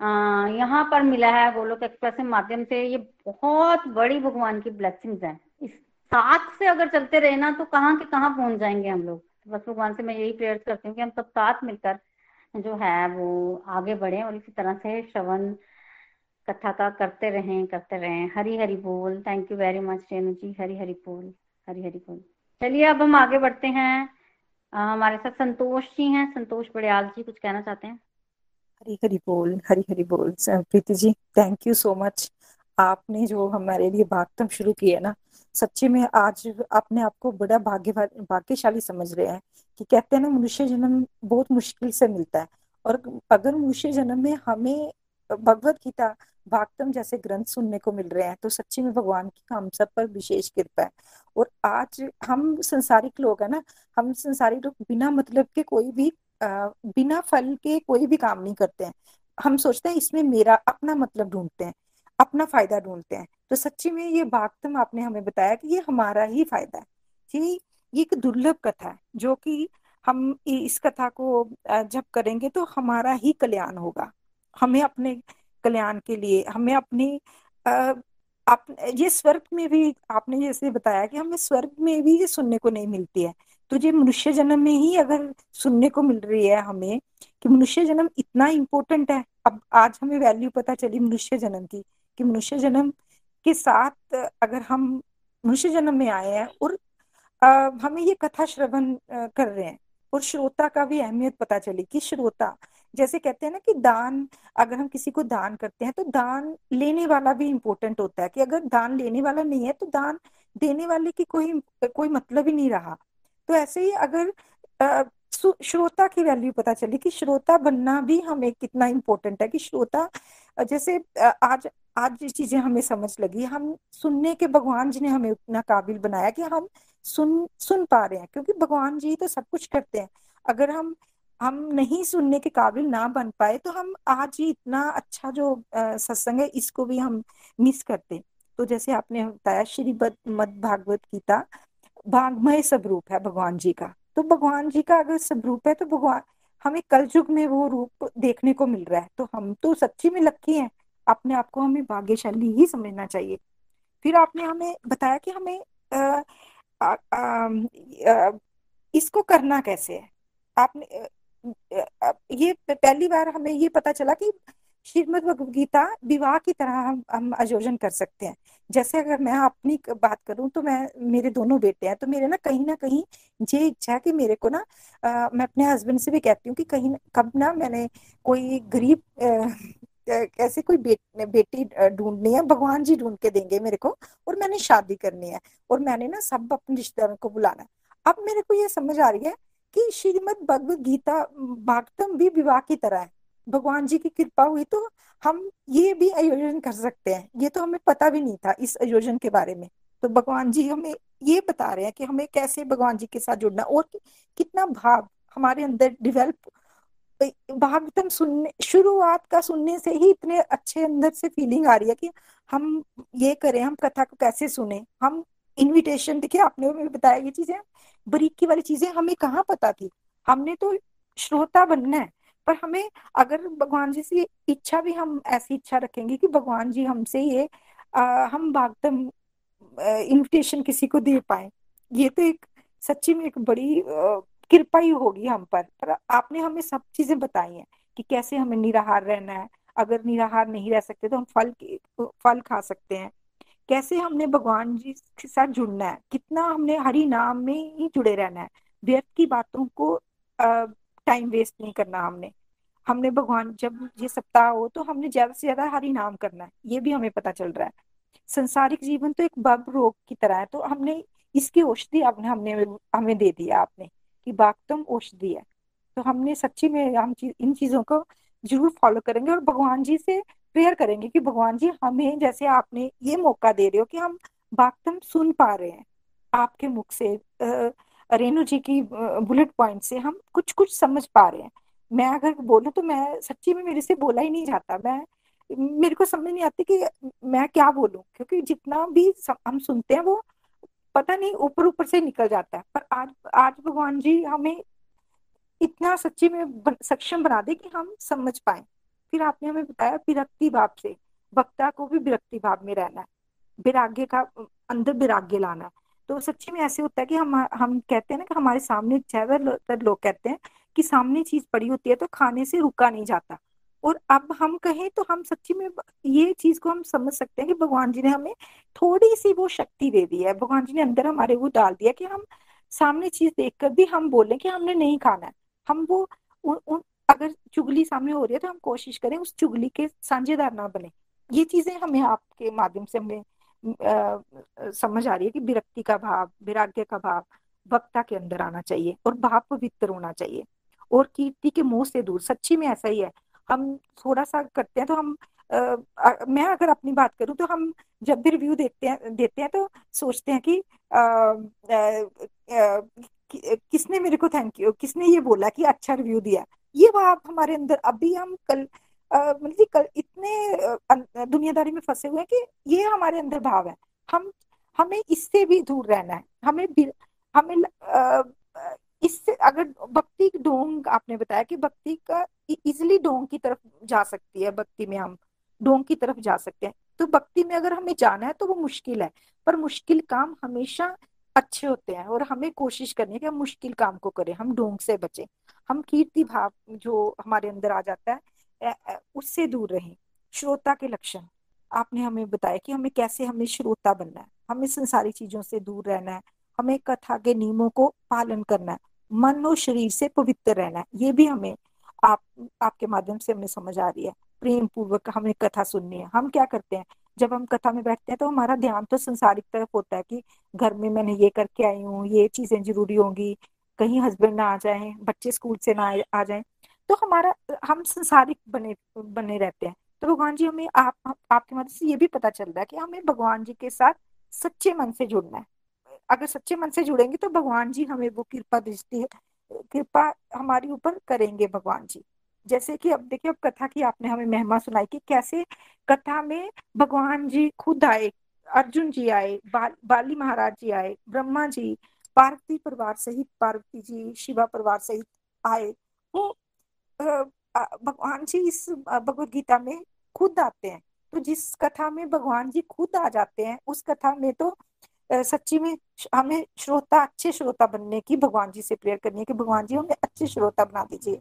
यहाँ पर मिला है गोलोक एक्सप्रेस के माध्यम से। ये बहुत बड़ी भगवान की ब्लेसिंग्स है। इस साथ से अगर चलते रहे ना तो कहाँ के कहाँ पहुँच जाएँगे हम लोग? तो बस भगवान से मैं यही प्रेयर करती हूँ कि हम सब साथ मिलकर जो है वो आगे बढ़े और इसी तरह से श्रवण कथा का करते रहें करते रहें। हरी हरी बोल। Thank you very much Renu ji. Hari Hari बोल। हरी हरी बोल। चलिए, अब हम आगे बढ़ते हैं। हमारे साथ संतोष जी हैं। संतोष बड़ियाल जी, कुछ कहना चाहते हैं? हरी हरी बोल, हरी हरी बोल Preeti ji thank you so much आपने जो हमारे लिए भागतम शुरू किया ना, सच्ची में आज अपने आप को बड़ा भाग्य भाग्यशाली समझ रहे हैं कि कहते हैं ना, मनुष्य जन्म बहुत मुश्किल से मिलता है। और अगर मनुष्य जन्म में हमें भगवत गीता भागतम जैसे ग्रंथ सुनने को मिल रहे हैं तो सच्ची में भगवान की हम सब पर विशेष कृपा है। और आज हम संसारिक लोग है ना, हम संसारिक लोग बिना मतलब के कोई भी बिना फल के कोई भी काम नहीं करते हैं। हम सोचते हैं इसमें मेरा अपना मतलब ढूंढते हैं, अपना फ़ायदा ढूंढते हैं। तो सच्ची में ये भागतम आपने हमें बताया कि ये हमारा ही फ़ायदा है। ये एक दुर्लभ कथा है, जो कि हम इस कथा को जब करेंगे तो हमारा ही कल्याण होगा। हमें अपने कल्याण के लिए, हमें अपनी आप ये स्वर्ग में भी आपने जैसे बताया कि हमें स्वर्ग में भी ये सुनने को नहीं मिलती है। तो ये मनुष्य जन्म में ही अगर सुनने को मिल रही है हमें कि मनुष्य जन्म इतना इम्पोर्टेंट है अब आज हमें वैल्यू पता चली मनुष्य जन्म की कि मनुष्य जन्म के साथ अगर हम मनुष्य जन्म में आए हैं और आ, हमें ये कथा श्रवण कर रहे हैं और श्रोता का भी अहमियत पता चली कि श्रोता जैसे कहते हैं ना कि दान अगर हम किसी को दान करते हैं तो दान लेने वाला भी इम्पोर्टेंट होता है कि अगर दान लेने वाला नहीं है तो दान देने वाले की कोई कोई मतलब ही नहीं रहा। तो ऐसे ही अगर श्रोता की वैल्यू पता चली कि श्रोता बनना भी हमें कितना इम्पोर्टेंट है कि श्रोता जैसे आज आज ये चीज़ें हमें समझ लगी, हम सुनने के भगवान जी ने हमें उतना काबिल बनाया कि हम सुन सुन पा रहे हैं, क्योंकि भगवान जी तो सब कुछ करते हैं। अगर हम हम नहीं सुनने के काबिल ना बन पाए तो हम आज ही इतना अच्छा जो सत्संग है इसको भी हम मिस करते हैं। तो जैसे आपने बताया श्री मद भागवत गीता भागमय स्वरूप है भगवान जी का। तो भगवान जी का अगर स्वरूप है तो भगवान हमें कल युग में वो रूप देखने को मिल रहा है। तो हम तो सच्ची में लक्की हैं। अपने आप को हमें भाग्यशाली ही समझना चाहिए। फिर आपने हमें बताया कि हमें आ, आ, आ, आ, इसको करना कैसे है? आपने ये पहली बार हमें ये पता चला कि श्रीमद भगवद गीता विवाह की तरह हम हम आयोजन कर सकते हैं। जैसे अगर मैं अपनी बात करूँ तो मैं मेरे दोनों बेटे हैं तो मेरे ना कहीं ना कहीं ये इच्छा है कि मेरे को ना आ, मैं अपने हस्बैंड से भी कहती हूँ कि कहीं कब ना मैंने कोई गरीब ऐसे कोई बे, बेटी ढूंढनी है भगवान जी ढूंढ के देंगे मेरे को और मैंने शादी करनी है और मैंने ना सब अपने रिश्तेदारों को बुलाना है। अब मेरे को ये समझ आ रही है कि श्रीमद भगवद गीता भागतम भी विवाह की तरह है। भगवान जी की कृपा हुई तो हम ये भी आयोजन कर सकते हैं। ये तो हमें पता भी नहीं था इस आयोजन के बारे में। तो भगवान जी हमें ये बता रहे हैं कि हमें कैसे भगवान जी के साथ जुड़ना और कि, कितना भाव हमारे अंदर डिवेल्प भागवतम सुनने शुरुआत का सुनने से ही इतने अच्छे अंदर से फीलिंग आ रही है कि हम ये करें हम कथा को कैसे सुने। हम इनविटेशन देखिए आपने बताया ये चीज़ें बरीकी वाली चीज़ें हमें कहाँ पता थी? हमने तो श्रोता बनना है। पर हमें अगर भगवान जी से इच्छा भी हम ऐसी इच्छा रखेंगे कि भगवान जी हमसे ये आ, हम भागतम इनविटेशन किसी को दे पाए। ये तो एक सच्ची में एक बड़ी कृपा ही होगी हम पर। पर आपने हमें सब चीज़ें बताई हैं कि कैसे हमें निराहार रहना है। अगर निराहार नहीं रह सकते तो हम फल फल खा सकते हैं। कैसे हमने भगवान जी के साथ जुड़ना है? कितना हमने हरि नाम में ही जुड़े रहना है? व्यर्थ की बातों को टाइम वेस्ट नहीं करना हमने। हमने भगवान जब ये सप्ताह हो तो हमने ज़्यादा से ज़्यादा हरि नाम करना है ये भी हमें पता चल रहा है। संसारिक जीवन तो एक बब रोग की तरह है तो हमने इसकी औषधि आपने हमने हमें दे दिया आपने कि बागतम औषधि है। तो हमने सच्ची में हम चीज़, इन चीज़ों को ज़रूर फॉलो करेंगे और भगवान जी से प्रेयर करेंगे कि भगवान जी हमें जैसे आपने ये मौका दे रहे हो कि हम बागतम सुन पा रहे हैं। आपके मुख से रेणु जी की बुलेट पॉइंट से हम कुछ कुछ समझ पा रहे हैं। मैं अगर बोलूँ तो मैं सच्ची में मेरे से बोला ही नहीं जाता। मैं, मेरे को समझ नहीं आती कि मैं क्या बोलूँ, क्योंकि जितना भी हम सुनते हैं वो पता नहीं ऊपर ऊपर से निकल जाता है। पर आज आज भगवान जी हमें इतना सच्ची में सक्षम बना दे कि हम समझ पाए। फिर आपने हमें बताया विरक्ति भाव से, वक्ता को भी विरक्ति भाव में रहना है, विराग्य का, अंदर विराग्य लाना है। तो सच्ची में ऐसे होता है कि हम हम कहते हैं ना कि हमारे सामने ज़्यादातर लोग कहते हैं कि सामने चीज़ पड़ी होती है तो खाने से रुका नहीं जाता। और अब हम कहें तो हम सच्ची में ये चीज़ को हम समझ सकते हैं कि भगवान जी ने हमें थोड़ी सी वो शक्ति दे दी है। भगवान जी ने अंदर हमारे वो डाल दिया कि हम सामने चीज़ देखकर भी हम बोले कि हमने नहीं खाना है। हम वो उ, उ, अगर चुगली सामने हो रही है तो हम कोशिश करें उस चुगली के साझेदार ना बने। ये चीज़ें हमें आपके माध्यम से हमें समझ आ रही है कि विरक्ति का भाव विराग्य का भाव वक्ता के अंदर आना चाहिए और भाव पवित्र होना चाहिए। और कीर्ति के मुँह से दूर सच्ची में ऐसा ही है। हम थोड़ा सा करते हैं तो हम आ, मैं अगर अपनी बात करूँ तो हम जब भी रिव्यू देखते हैं देते हैं तो सोचते हैं कि आ, आ, कि, किसने मेरे को थैंक यू किसने ये बोला कि अच्छा रिव्यू दिया। ये भाव हमारे अंदर अभी हम कल मतलब कल इतने दुनियादारी में फंसे हुए हैं कि ये हमारे अंदर भाव है। हम हमें इससे भी दूर रहना है। हमें हमें इससे अगर भक्ति डोंग आपने बताया कि भक्ति का इजिली डोंग की तरफ़ जा सकती है, भक्ति में हम डोंग की तरफ़ जा सकते हैं। तो भक्ति में अगर हमें जाना है तो वो मुश्किल है, पर मुश्किल काम हमेशा अच्छे होते हैं और हमें कोशिश करनी है कि हम मुश्किल काम को करें, हम डोंग से बचें। हम कीर्ति भाव जो हमारे अंदर आ जाता है उससे दूर रहें। श्रोता के लक्षण, आपने हमें बताया कि हमें कैसे हमें श्रोता बनना है, हमें संसारी चीज़ों से दूर रहना है, हमें कथा के नियमों को पालन करना है। मन और शरीर से पवित्र रहना ये भी हमें आप, आपके माध्यम से हमें समझ आ रही है। प्रेम पूर्वक हमें कथा सुननी है। हम क्या करते हैं? जब हम कथा में बैठते हैं तो हमारा ध्यान तो संसारिक तरफ़ होता है कि घर में मैंने ये करके आई हूँ, ये चीज़ें ज़रूरी होंगी, कहीं हस्बैंड ना आ जाए, बच्चे स्कूल से ना आ जाए। तो हमारा, हम संसारिक बने बने रहते हैं। तो भगवान जी हमें आप आपकी मदद से ये भी पता चल रहा है कि हमें भगवान जी के साथ सच्चे मन से जुड़ना है। अगर सच्चे मन से जुड़ेंगे तो भगवान जी हमें वो कृपा दिखती है। कृपा हमारे ऊपर करेंगे भगवान जी। जैसे कि अब देखिए अब कथा की आपने हमें महिमा सुनाई कि कैसे कथा में भगवान जी खुद आए अर्जुन जी आए बाल, बाली महाराज जी आए ब्रह्मा जी पार्वती परिवार सहित पार्वती जी शिवा परिवार सहित आए। वो भगवान जी इस भगवत गीता में खुद आते हैं। तो जिस कथा में भगवान जी खुद आ जाते हैं उस कथा में तो सच्ची में हमें श्रोता, अच्छे श्रोता बनने की भगवान जी से प्रेयर करनी है कि भगवान जी हमें अच्छे श्रोता बना दीजिए,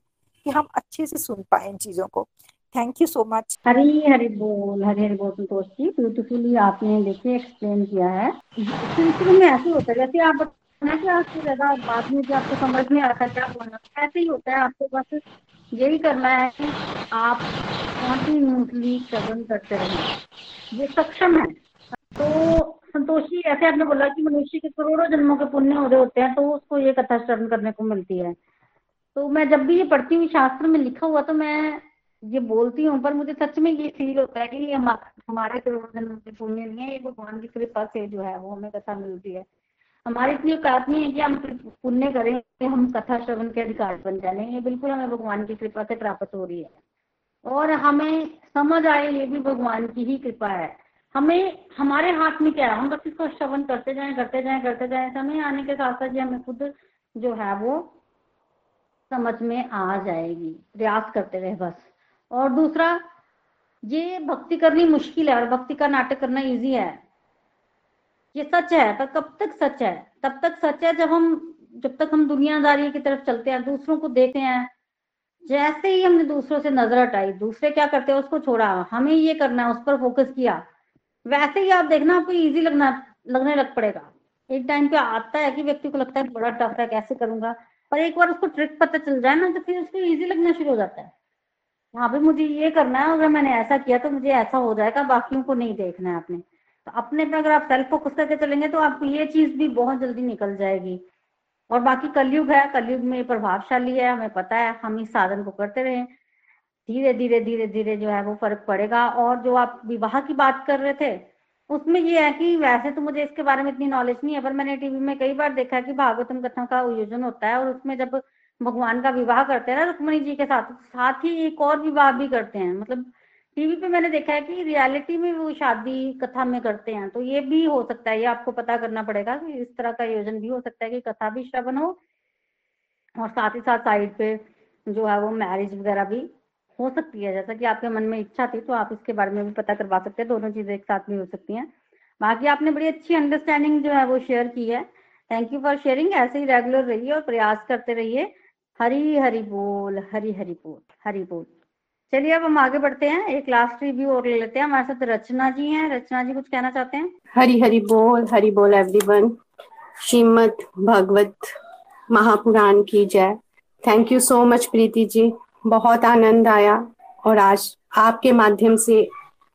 कि हम अच्छे से सुन पाए इन चीज़ों को। Thank you so much Hari Hari बोल, हरी हरी बोल संतोष जी। ब्यूटीफुली आपने देखिए एक्सप्लेन किया है। शुरू में ऐसे होता है, जैसे आप बताना कि आपको ज़्यादा बाद में जो आपको समझ में आता क्या बोलना। ऐसे ही होता है, आपको बस यही करना है कि आप कॉन्टिन्यूसली श्रवण करते रहें। ये सक्षम है। तो संतोषी ऐसे आपने बोला कि मनुष्य के करोड़ों जन्मों के पुण्य हो रहे होते हैं तो उसको ये कथा श्रवण करने को मिलती है। तो मैं जब भी ये पढ़ती हूँ शास्त्र में लिखा हुआ तो मैं ये बोलती हूँ पर मुझे सच में ये फील होता है कि हम, हमारे करोड़ों जन्मों के पुण्य नहीं है ये भगवान की कृपा से जो है वो हमें कथा मिलती है। हमारी इतनी औकात नहीं है कि हम पुण्य करें हम कथा श्रवण के अधिकार बन जाए। ये बिल्कुल हमें भगवान की कृपा से प्राप्त हो रही है। और हमें समझ आए ये भी भगवान की ही कृपा है। हमें, हमारे हाथ में क्या है? हम बस इसको श्रवण करते जाएँ करते जाएँ करते जाएँ। समय आने के साथ साथ ये हमें खुद जो है वो समझ में आ जाएगी। प्रयास करते रहे बस। और दूसरा, ये भक्ति करनी मुश्किल है और भक्ति का नाटक करना इजी है। ये सच है, पर कब तक सच है? तब तक सच है जब हम, जब तक हम दुनियादारी की तरफ़ चलते हैं, दूसरों को देखते हैं। जैसे ही हमने दूसरों से नज़र हटाई, दूसरे क्या करते हैं? उसको छोड़ा। हमें ये करना है, उस पर फोकस किया। वैसे ही आप देखना, आपको इजी लगना, लगने लग पड़ेगा। एक टाइम पे आता है कि व्यक्ति को लगता है बड़ा टफ है, कैसे करूँगा? पर एक बार उसको ट्रिक पता चल जाए ना तो फिर उसको इजी लगना शुरू हो जाता है। हाँ भाई मुझे ये करना है, अगर मैंने ऐसा किया तो मुझे ऐसा हो जाएगा, बाकियों को नहीं देखना है आपने। तो अपने पे अगर आप सेल्फ फोकस करके चलेंगे तो आपको ये चीज़ भी बहुत जल्दी निकल जाएगी। और बाकी कलयुग है, कलयुग में प्रभावशाली है, हमें पता है, हम इस साधन को करते रहे। धीरे धीरे धीरे धीरे जो है वो फ़र्क पड़ेगा। और जो आप विवाह की बात कर रहे थे, उसमें ये है कि वैसे तो मुझे इसके बारे में इतनी नॉलेज नहीं है, पर मैंने टीवी में कई बार देखा है कि भागवतम कथा का आयोजन होता है और उसमें जब भगवान का विवाह करते हैं ना, रुक्मणी जी के साथ साथ ही एक और विवाह भी करते हैं। मतलब टीवी पे मैंने देखा है कि रियलिटी में वो शादी कथा में करते हैं तो ये भी हो सकता है, ये आपको पता करना पड़ेगा कि इस तरह का आयोजन भी हो सकता है कि कथा भी श्रवण हो और साथ ही साथ साइड पे जो है वो मैरिज वगैरह भी हो सकती है। जैसा कि आपके मन में इच्छा थी तो आप इसके बारे में भी पता करवा सकते हैं। दोनों चीज़ें एक साथ भी हो सकती हैं। बाकी आपने बड़ी अच्छी अंडरस्टैंडिंग जो है वो शेयर की है। थैंक यू फॉर शेयरिंग ऐसे ही रेगुलर रहिए और प्रयास करते रहिए। हरी हरी बोल, हरी हरी बोल हरी बोल। चलिए अब हम आगे बढ़ते हैं। एक लास्ट रिव्यू और ले लेते हैं। हमारे साथ रचना जी हैं। रचना जी कुछ कहना चाहते हैं? हरी हरी बोल हरी बोल एवरीवन श्रीमद भगवत महापुराण की जय। Thank you so much Preeti ji. बहुत आनंद आया और आज आपके माध्यम से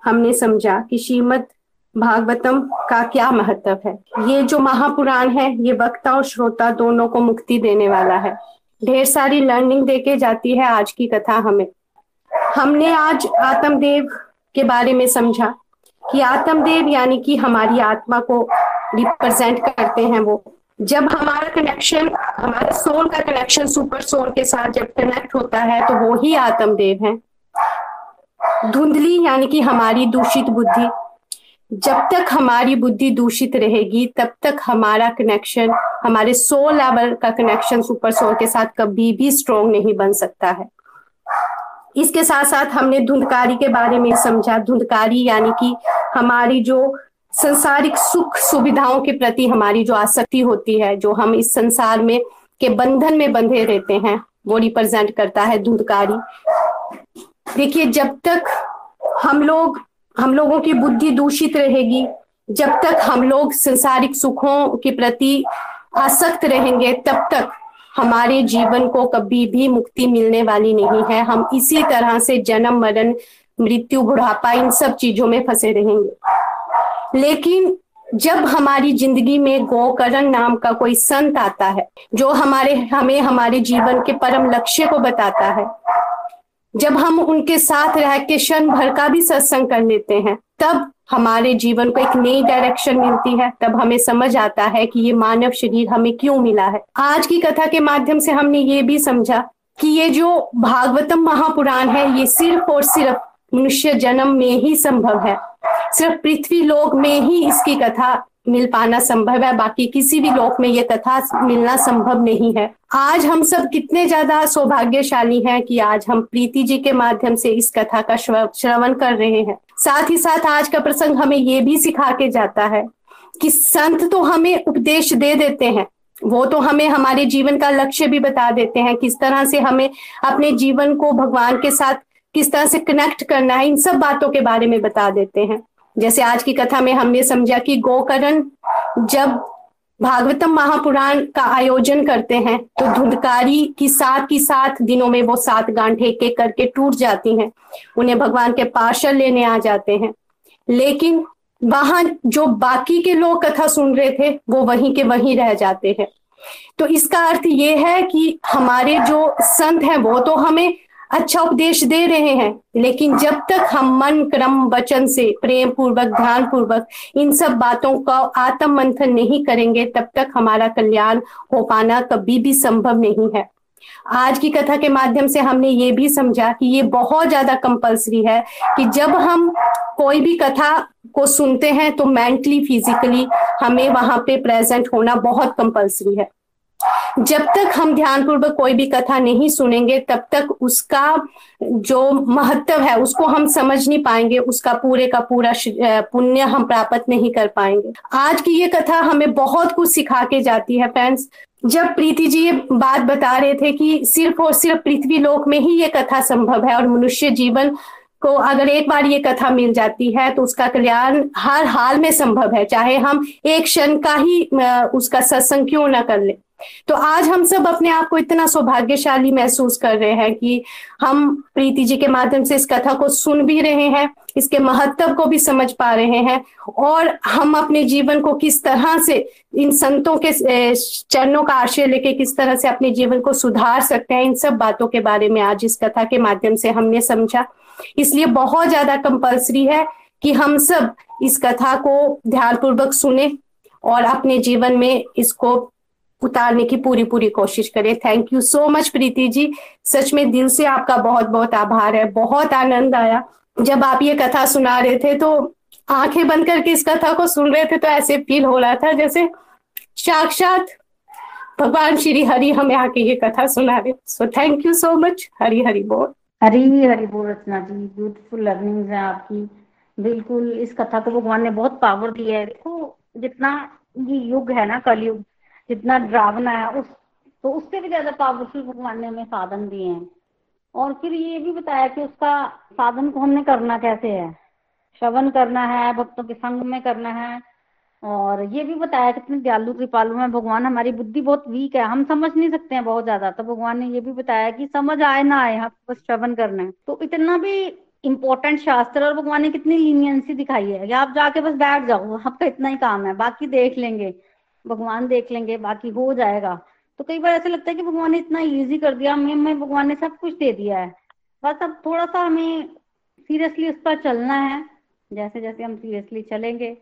हमने समझा कि श्रीमद भागवतम का क्या महत्व है। ये जो महापुराण है, ये वक्ता और श्रोता दोनों को मुक्ति देने वाला है। ढेर सारी लर्निंग देके जाती है आज की कथा हमें। हमने आज आत्मदेव के बारे में समझा कि आत्मदेव यानी कि हमारी आत्मा को रिप्रेजेंट करते हैं वो। जब हमारा कनेक्शन हमारे सोल का कनेक्शन सुपर सोल के साथ जब कनेक्ट होता है तो वो ही आत्मदेव है। धुंधली यानी कि हमारी दूषित बुद्धि। जब तक हमारी बुद्धि दूषित रहेगी, तब तक हमारा कनेक्शन हमारे सोल लेवल का कनेक्शन सुपर सोल के साथ कभी भी स्ट्रोंग नहीं बन सकता है। इसके साथ साथ हमने धुंधकारी के बारे में समझा। धुंधकारी यानी कि हमारी जो संसारिक सुख सुविधाओं के प्रति हमारी जो आसक्ति होती है, जो हम इस संसार में के बंधन में बंधे रहते हैं, वो रिप्रेजेंट करता है धुंधकारी। देखिए, जब तक हम लोग, हम लोगों की बुद्धि दूषित रहेगी, जब तक हम लोग संसारिक सुखों के प्रति आसक्त रहेंगे, तब तक हमारे जीवन को कभी भी मुक्ति मिलने वाली नहीं है। हम इसी तरह से जन्म, मरण, मृत्यु, बुढ़ापा, इन सब चीज़ों में फंसे रहेंगे। लेकिन जब हमारी ज़िंदगी में गोकरण नाम का कोई संत आता है, जो हमारे, हमें हमारे जीवन के परम लक्ष्य को बताता है, जब हम उनके साथ रह के क्षण भर का भी सत्संग कर लेते हैं, तब हमारे जीवन को एक नई डायरेक्शन मिलती है। तब हमें समझ आता है कि ये मानव शरीर हमें क्यों मिला है। आज की कथा के माध्यम से हमने ये भी समझा कि ये जो भागवतम महापुराण है, ये सिर्फ़ और सिर्फ़ मनुष्य जन्म में ही संभव है। सिर्फ़ पृथ्वी लोक में ही इसकी कथा मिल पाना संभव है, बाकी किसी भी लोक में ये कथा मिलना संभव नहीं है। आज हम सब कितने ज़्यादा सौभाग्यशाली हैं कि आज हम प्रीति जी के माध्यम से इस कथा का श्रवण कर रहे हैं। साथ ही साथ आज का प्रसंग हमें ये भी सिखा के जाता है कि संत तो हमें उपदेश दे देते हैं। वो तो हमें हमारे जीवन का लक्ष्य भी बता देते हैं, किस तरह से हमें अपने जीवन को भगवान के साथ किस तरह से कनेक्ट करना है, इन सब बातों के बारे में बता देते हैं। जैसे आज की कथा में हमने समझा कि गोकरण जब भागवतम महापुराण का आयोजन करते हैं तो धुंधकारी की सात की सात दिनों में वो सात गांठे के करके टूट जाती हैं। उन्हें भगवान के पार्षद लेने आ जाते हैं। लेकिन वहाँ जो बाकी के लोग कथा सुन रहे थे, वो वहीं के वहीं रह जाते हैं। तो इसका अर्थ ये है कि हमारे जो संत हैं, वो तो हमें अच्छा उपदेश दे रहे हैं। लेकिन जब तक हम मन, क्रम, वचन से, प्रेम पूर्वक, ध्यान पूर्वक इन सब बातों का आत्म मंथन नहीं करेंगे, तब तक हमारा कल्याण हो पाना कभी भी संभव नहीं है। आज की कथा के माध्यम से हमने ये भी समझा कि ये बहुत ज़्यादा कंपलसरी है कि जब हम कोई भी कथा को सुनते हैं तो मेंटली फिजिकली हमें वहाँ पे प्रेजेंट होना बहुत कंपलसरी है। जब तक हम ध्यानपूर्वक कोई भी कथा नहीं सुनेंगे, तब तक उसका जो महत्व है, उसको हम समझ नहीं पाएँगे, उसका पूरे का पूरा पुण्य हम प्राप्त नहीं कर पाएँगे। आज की ये कथा हमें बहुत कुछ सिखा के जाती है, फ्रेंड्स। जब प्रीति जी ये बात बता रहे थे कि सिर्फ़ और सिर्फ़ पृथ्वी लोक में ही ये कथा संभव है और मनुष्य जीवन को अगर एक बार ये कथा मिल जाती है तो उसका कल्याण हर हाल में संभव है, चाहे हम एक क्षण का ही उसका सत्संग क्यों ना कर ले। तो आज हम सब अपने आप को इतना सौभाग्यशाली महसूस कर रहे हैं कि हम प्रीति जी के माध्यम से इस कथा को सुन भी रहे हैं, इसके महत्व को भी समझ पा रहे हैं और हम अपने जीवन को किस तरह से इन संतों के चरणों का आश्रय लेके किस तरह से अपने जीवन को सुधार सकते हैं, इन सब बातों के बारे में आज इस कथा के माध्यम से हमने समझा। इसलिए बहुत ज़्यादा कंपल्सरी है कि हम सब इस कथा को ध्यानपूर्वक सुने और अपने जीवन में इसको उतारने की पूरी पूरी कोशिश करें। Thank you so much Preeti ji. सच में दिल से आपका बहुत बहुत आभार है। बहुत आनंद आया। जब आप ये कथा सुना रहे थे तो आँखें बंद करके इस कथा को सुन रहे थे तो ऐसे फील हो रहा था जैसे साक्षात भगवान श्री हरि हमें आके ये कथा सुना रहे। So thank you so much Hari Hari बोल। हरी हरी बोल रचना जी ब्यूटीफुल लर्निंग है आपकी। बिल्कुल, इस कथा को भगवान ने बहुत पावर दिया है। देखो, जितना ये युग है ना, कलयुग जितना ड्रावना है, उस तो उससे भी ज़्यादा पावरफुल भगवान ने हमें साधन दिए हैं। और फिर ये भी बताया कि उसका साधन को हमने करना कैसे है? श्रवण करना है, भक्तों के संग में करना है। और ये भी बताया कितने दयालु कृपालु है, भगवान हमारी बुद्धि बहुत वीक है। हम समझ नहीं सकते हैं बहुत ज़्यादा। तो भगवान ने ये भी बताया कि समझ आए ना आए हम बस श्रवण करना है। तो इतना भी इम्पोर्टेंट शास्त्र और भगवान ने कितनी लीनियंसी दिखाई है। कि आप जाके बस बैठ जाओ, आपका इतना ही काम है, बाकी देख लेंगे। भगवान देख लेंगे, बाकी हो जाएगा। तो कई बार ऐसा लगता है कि भगवान ने इतना इजी कर दिया, हमें हमें भगवान ने सब कुछ दे दिया है। बस अब थोड़ा सा हमें सीरियसली उस पर चलना है। जैसे जैसे हम सीरियसली चलेंगे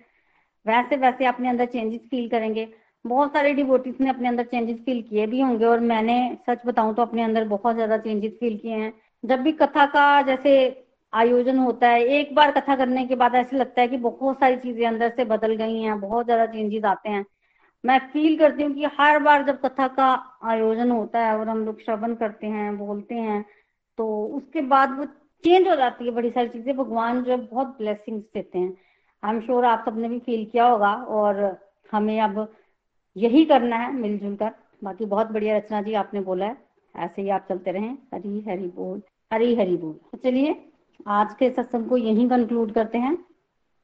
वैसे वैसे अपने अंदर चेंजेस फील करेंगे। बहुत सारे डिवोटीज ने अपने अंदर चेंजेस फील किए भी होंगे, और मैंने सच बताऊँ तो अपने अंदर बहुत ज़्यादा चेंजेस फील किए हैं। जब भी कथा का जैसे आयोजन होता है, एक बार कथा करने के बाद ऐसे लगता है कि बहुत सारी चीज़ें अंदर से बदल गई हैं, बहुत ज़्यादा चेंजेस आते हैं। मैं फील करती हूँ कि हर बार जब कथा का आयोजन होता है और हम लोग श्रवण करते हैं, बोलते हैं तो उसके बाद वो चेंज हो जाती है बड़ी सारी चीज़ें। भगवान जो है बहुत ब्लेसिंग्स देते हैं। आई एम श्योर आप सबने भी फील किया होगा और हमें अब यही करना है मिलजुल कर बाकी बहुत बढ़िया रचना जी आपने बोला है। ऐसे ही आप चलते रहें। हरी हरी बोल, हरी हरी बोल। तो चलिए, आज के सत्संग को यही कंक्लूड करते हैं।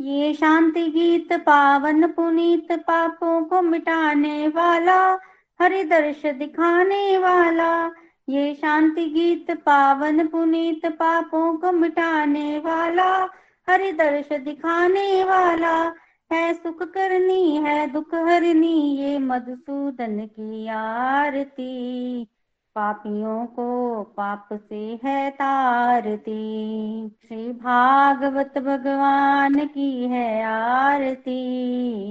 ये शांति गीत पावन पुनीत पापों को मिटाने वाला हरि दर्श दिखाने वाला। ये शांति गीत पावन पुनीत पापों को मिटाने वाला हरि दर्श दिखाने वाला। है सुख करनी, है दुख हरनी, ये मधुसूदन की आरती। पापियों को पाप से है तारती। श्री भागवत भगवान की है आरती।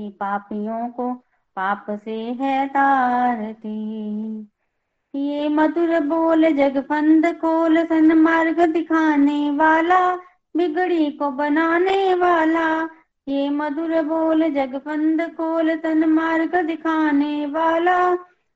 पापियों को पाप से है तारती। ये मधुर बोल जगफंद खोल सन मार्ग दिखाने वाला, बिगड़ी को बनाने वाला। ये मधुर बोल जगफंद कोल तन मार्ग दिखाने वाला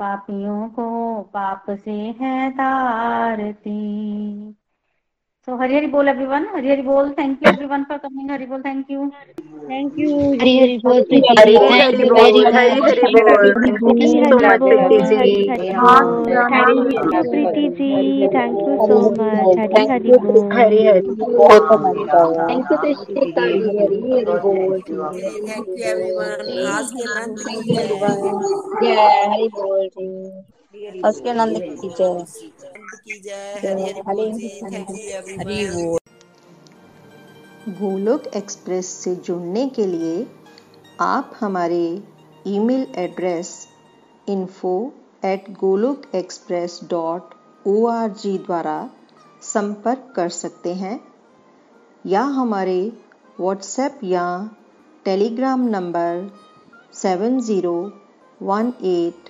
पापियों को पाप से है तारती। सो हरि हरि बोल एवरीवन हरि हरि बोल thank you everyone for coming Hari बोल thank you thank you Hari Hari बोल हरि हरि हरि हरि बोल thank you so much Preeti thank you Preeti ji thank you so much Hari Hari बोल हरि हरि बहुत थैंक यू हरि हरि बोल थैंक यू एवरीवन आज के मंत्री हरि बोल जी उसके नंद की जय। गोलोक एक्सप्रेस से जुड़ने के लिए आप हमारे email address info at Golok Express dot O R G द्वारा संपर्क कर सकते हैं, या हमारे व्हाट्सएप या Telegram number seven zero one eight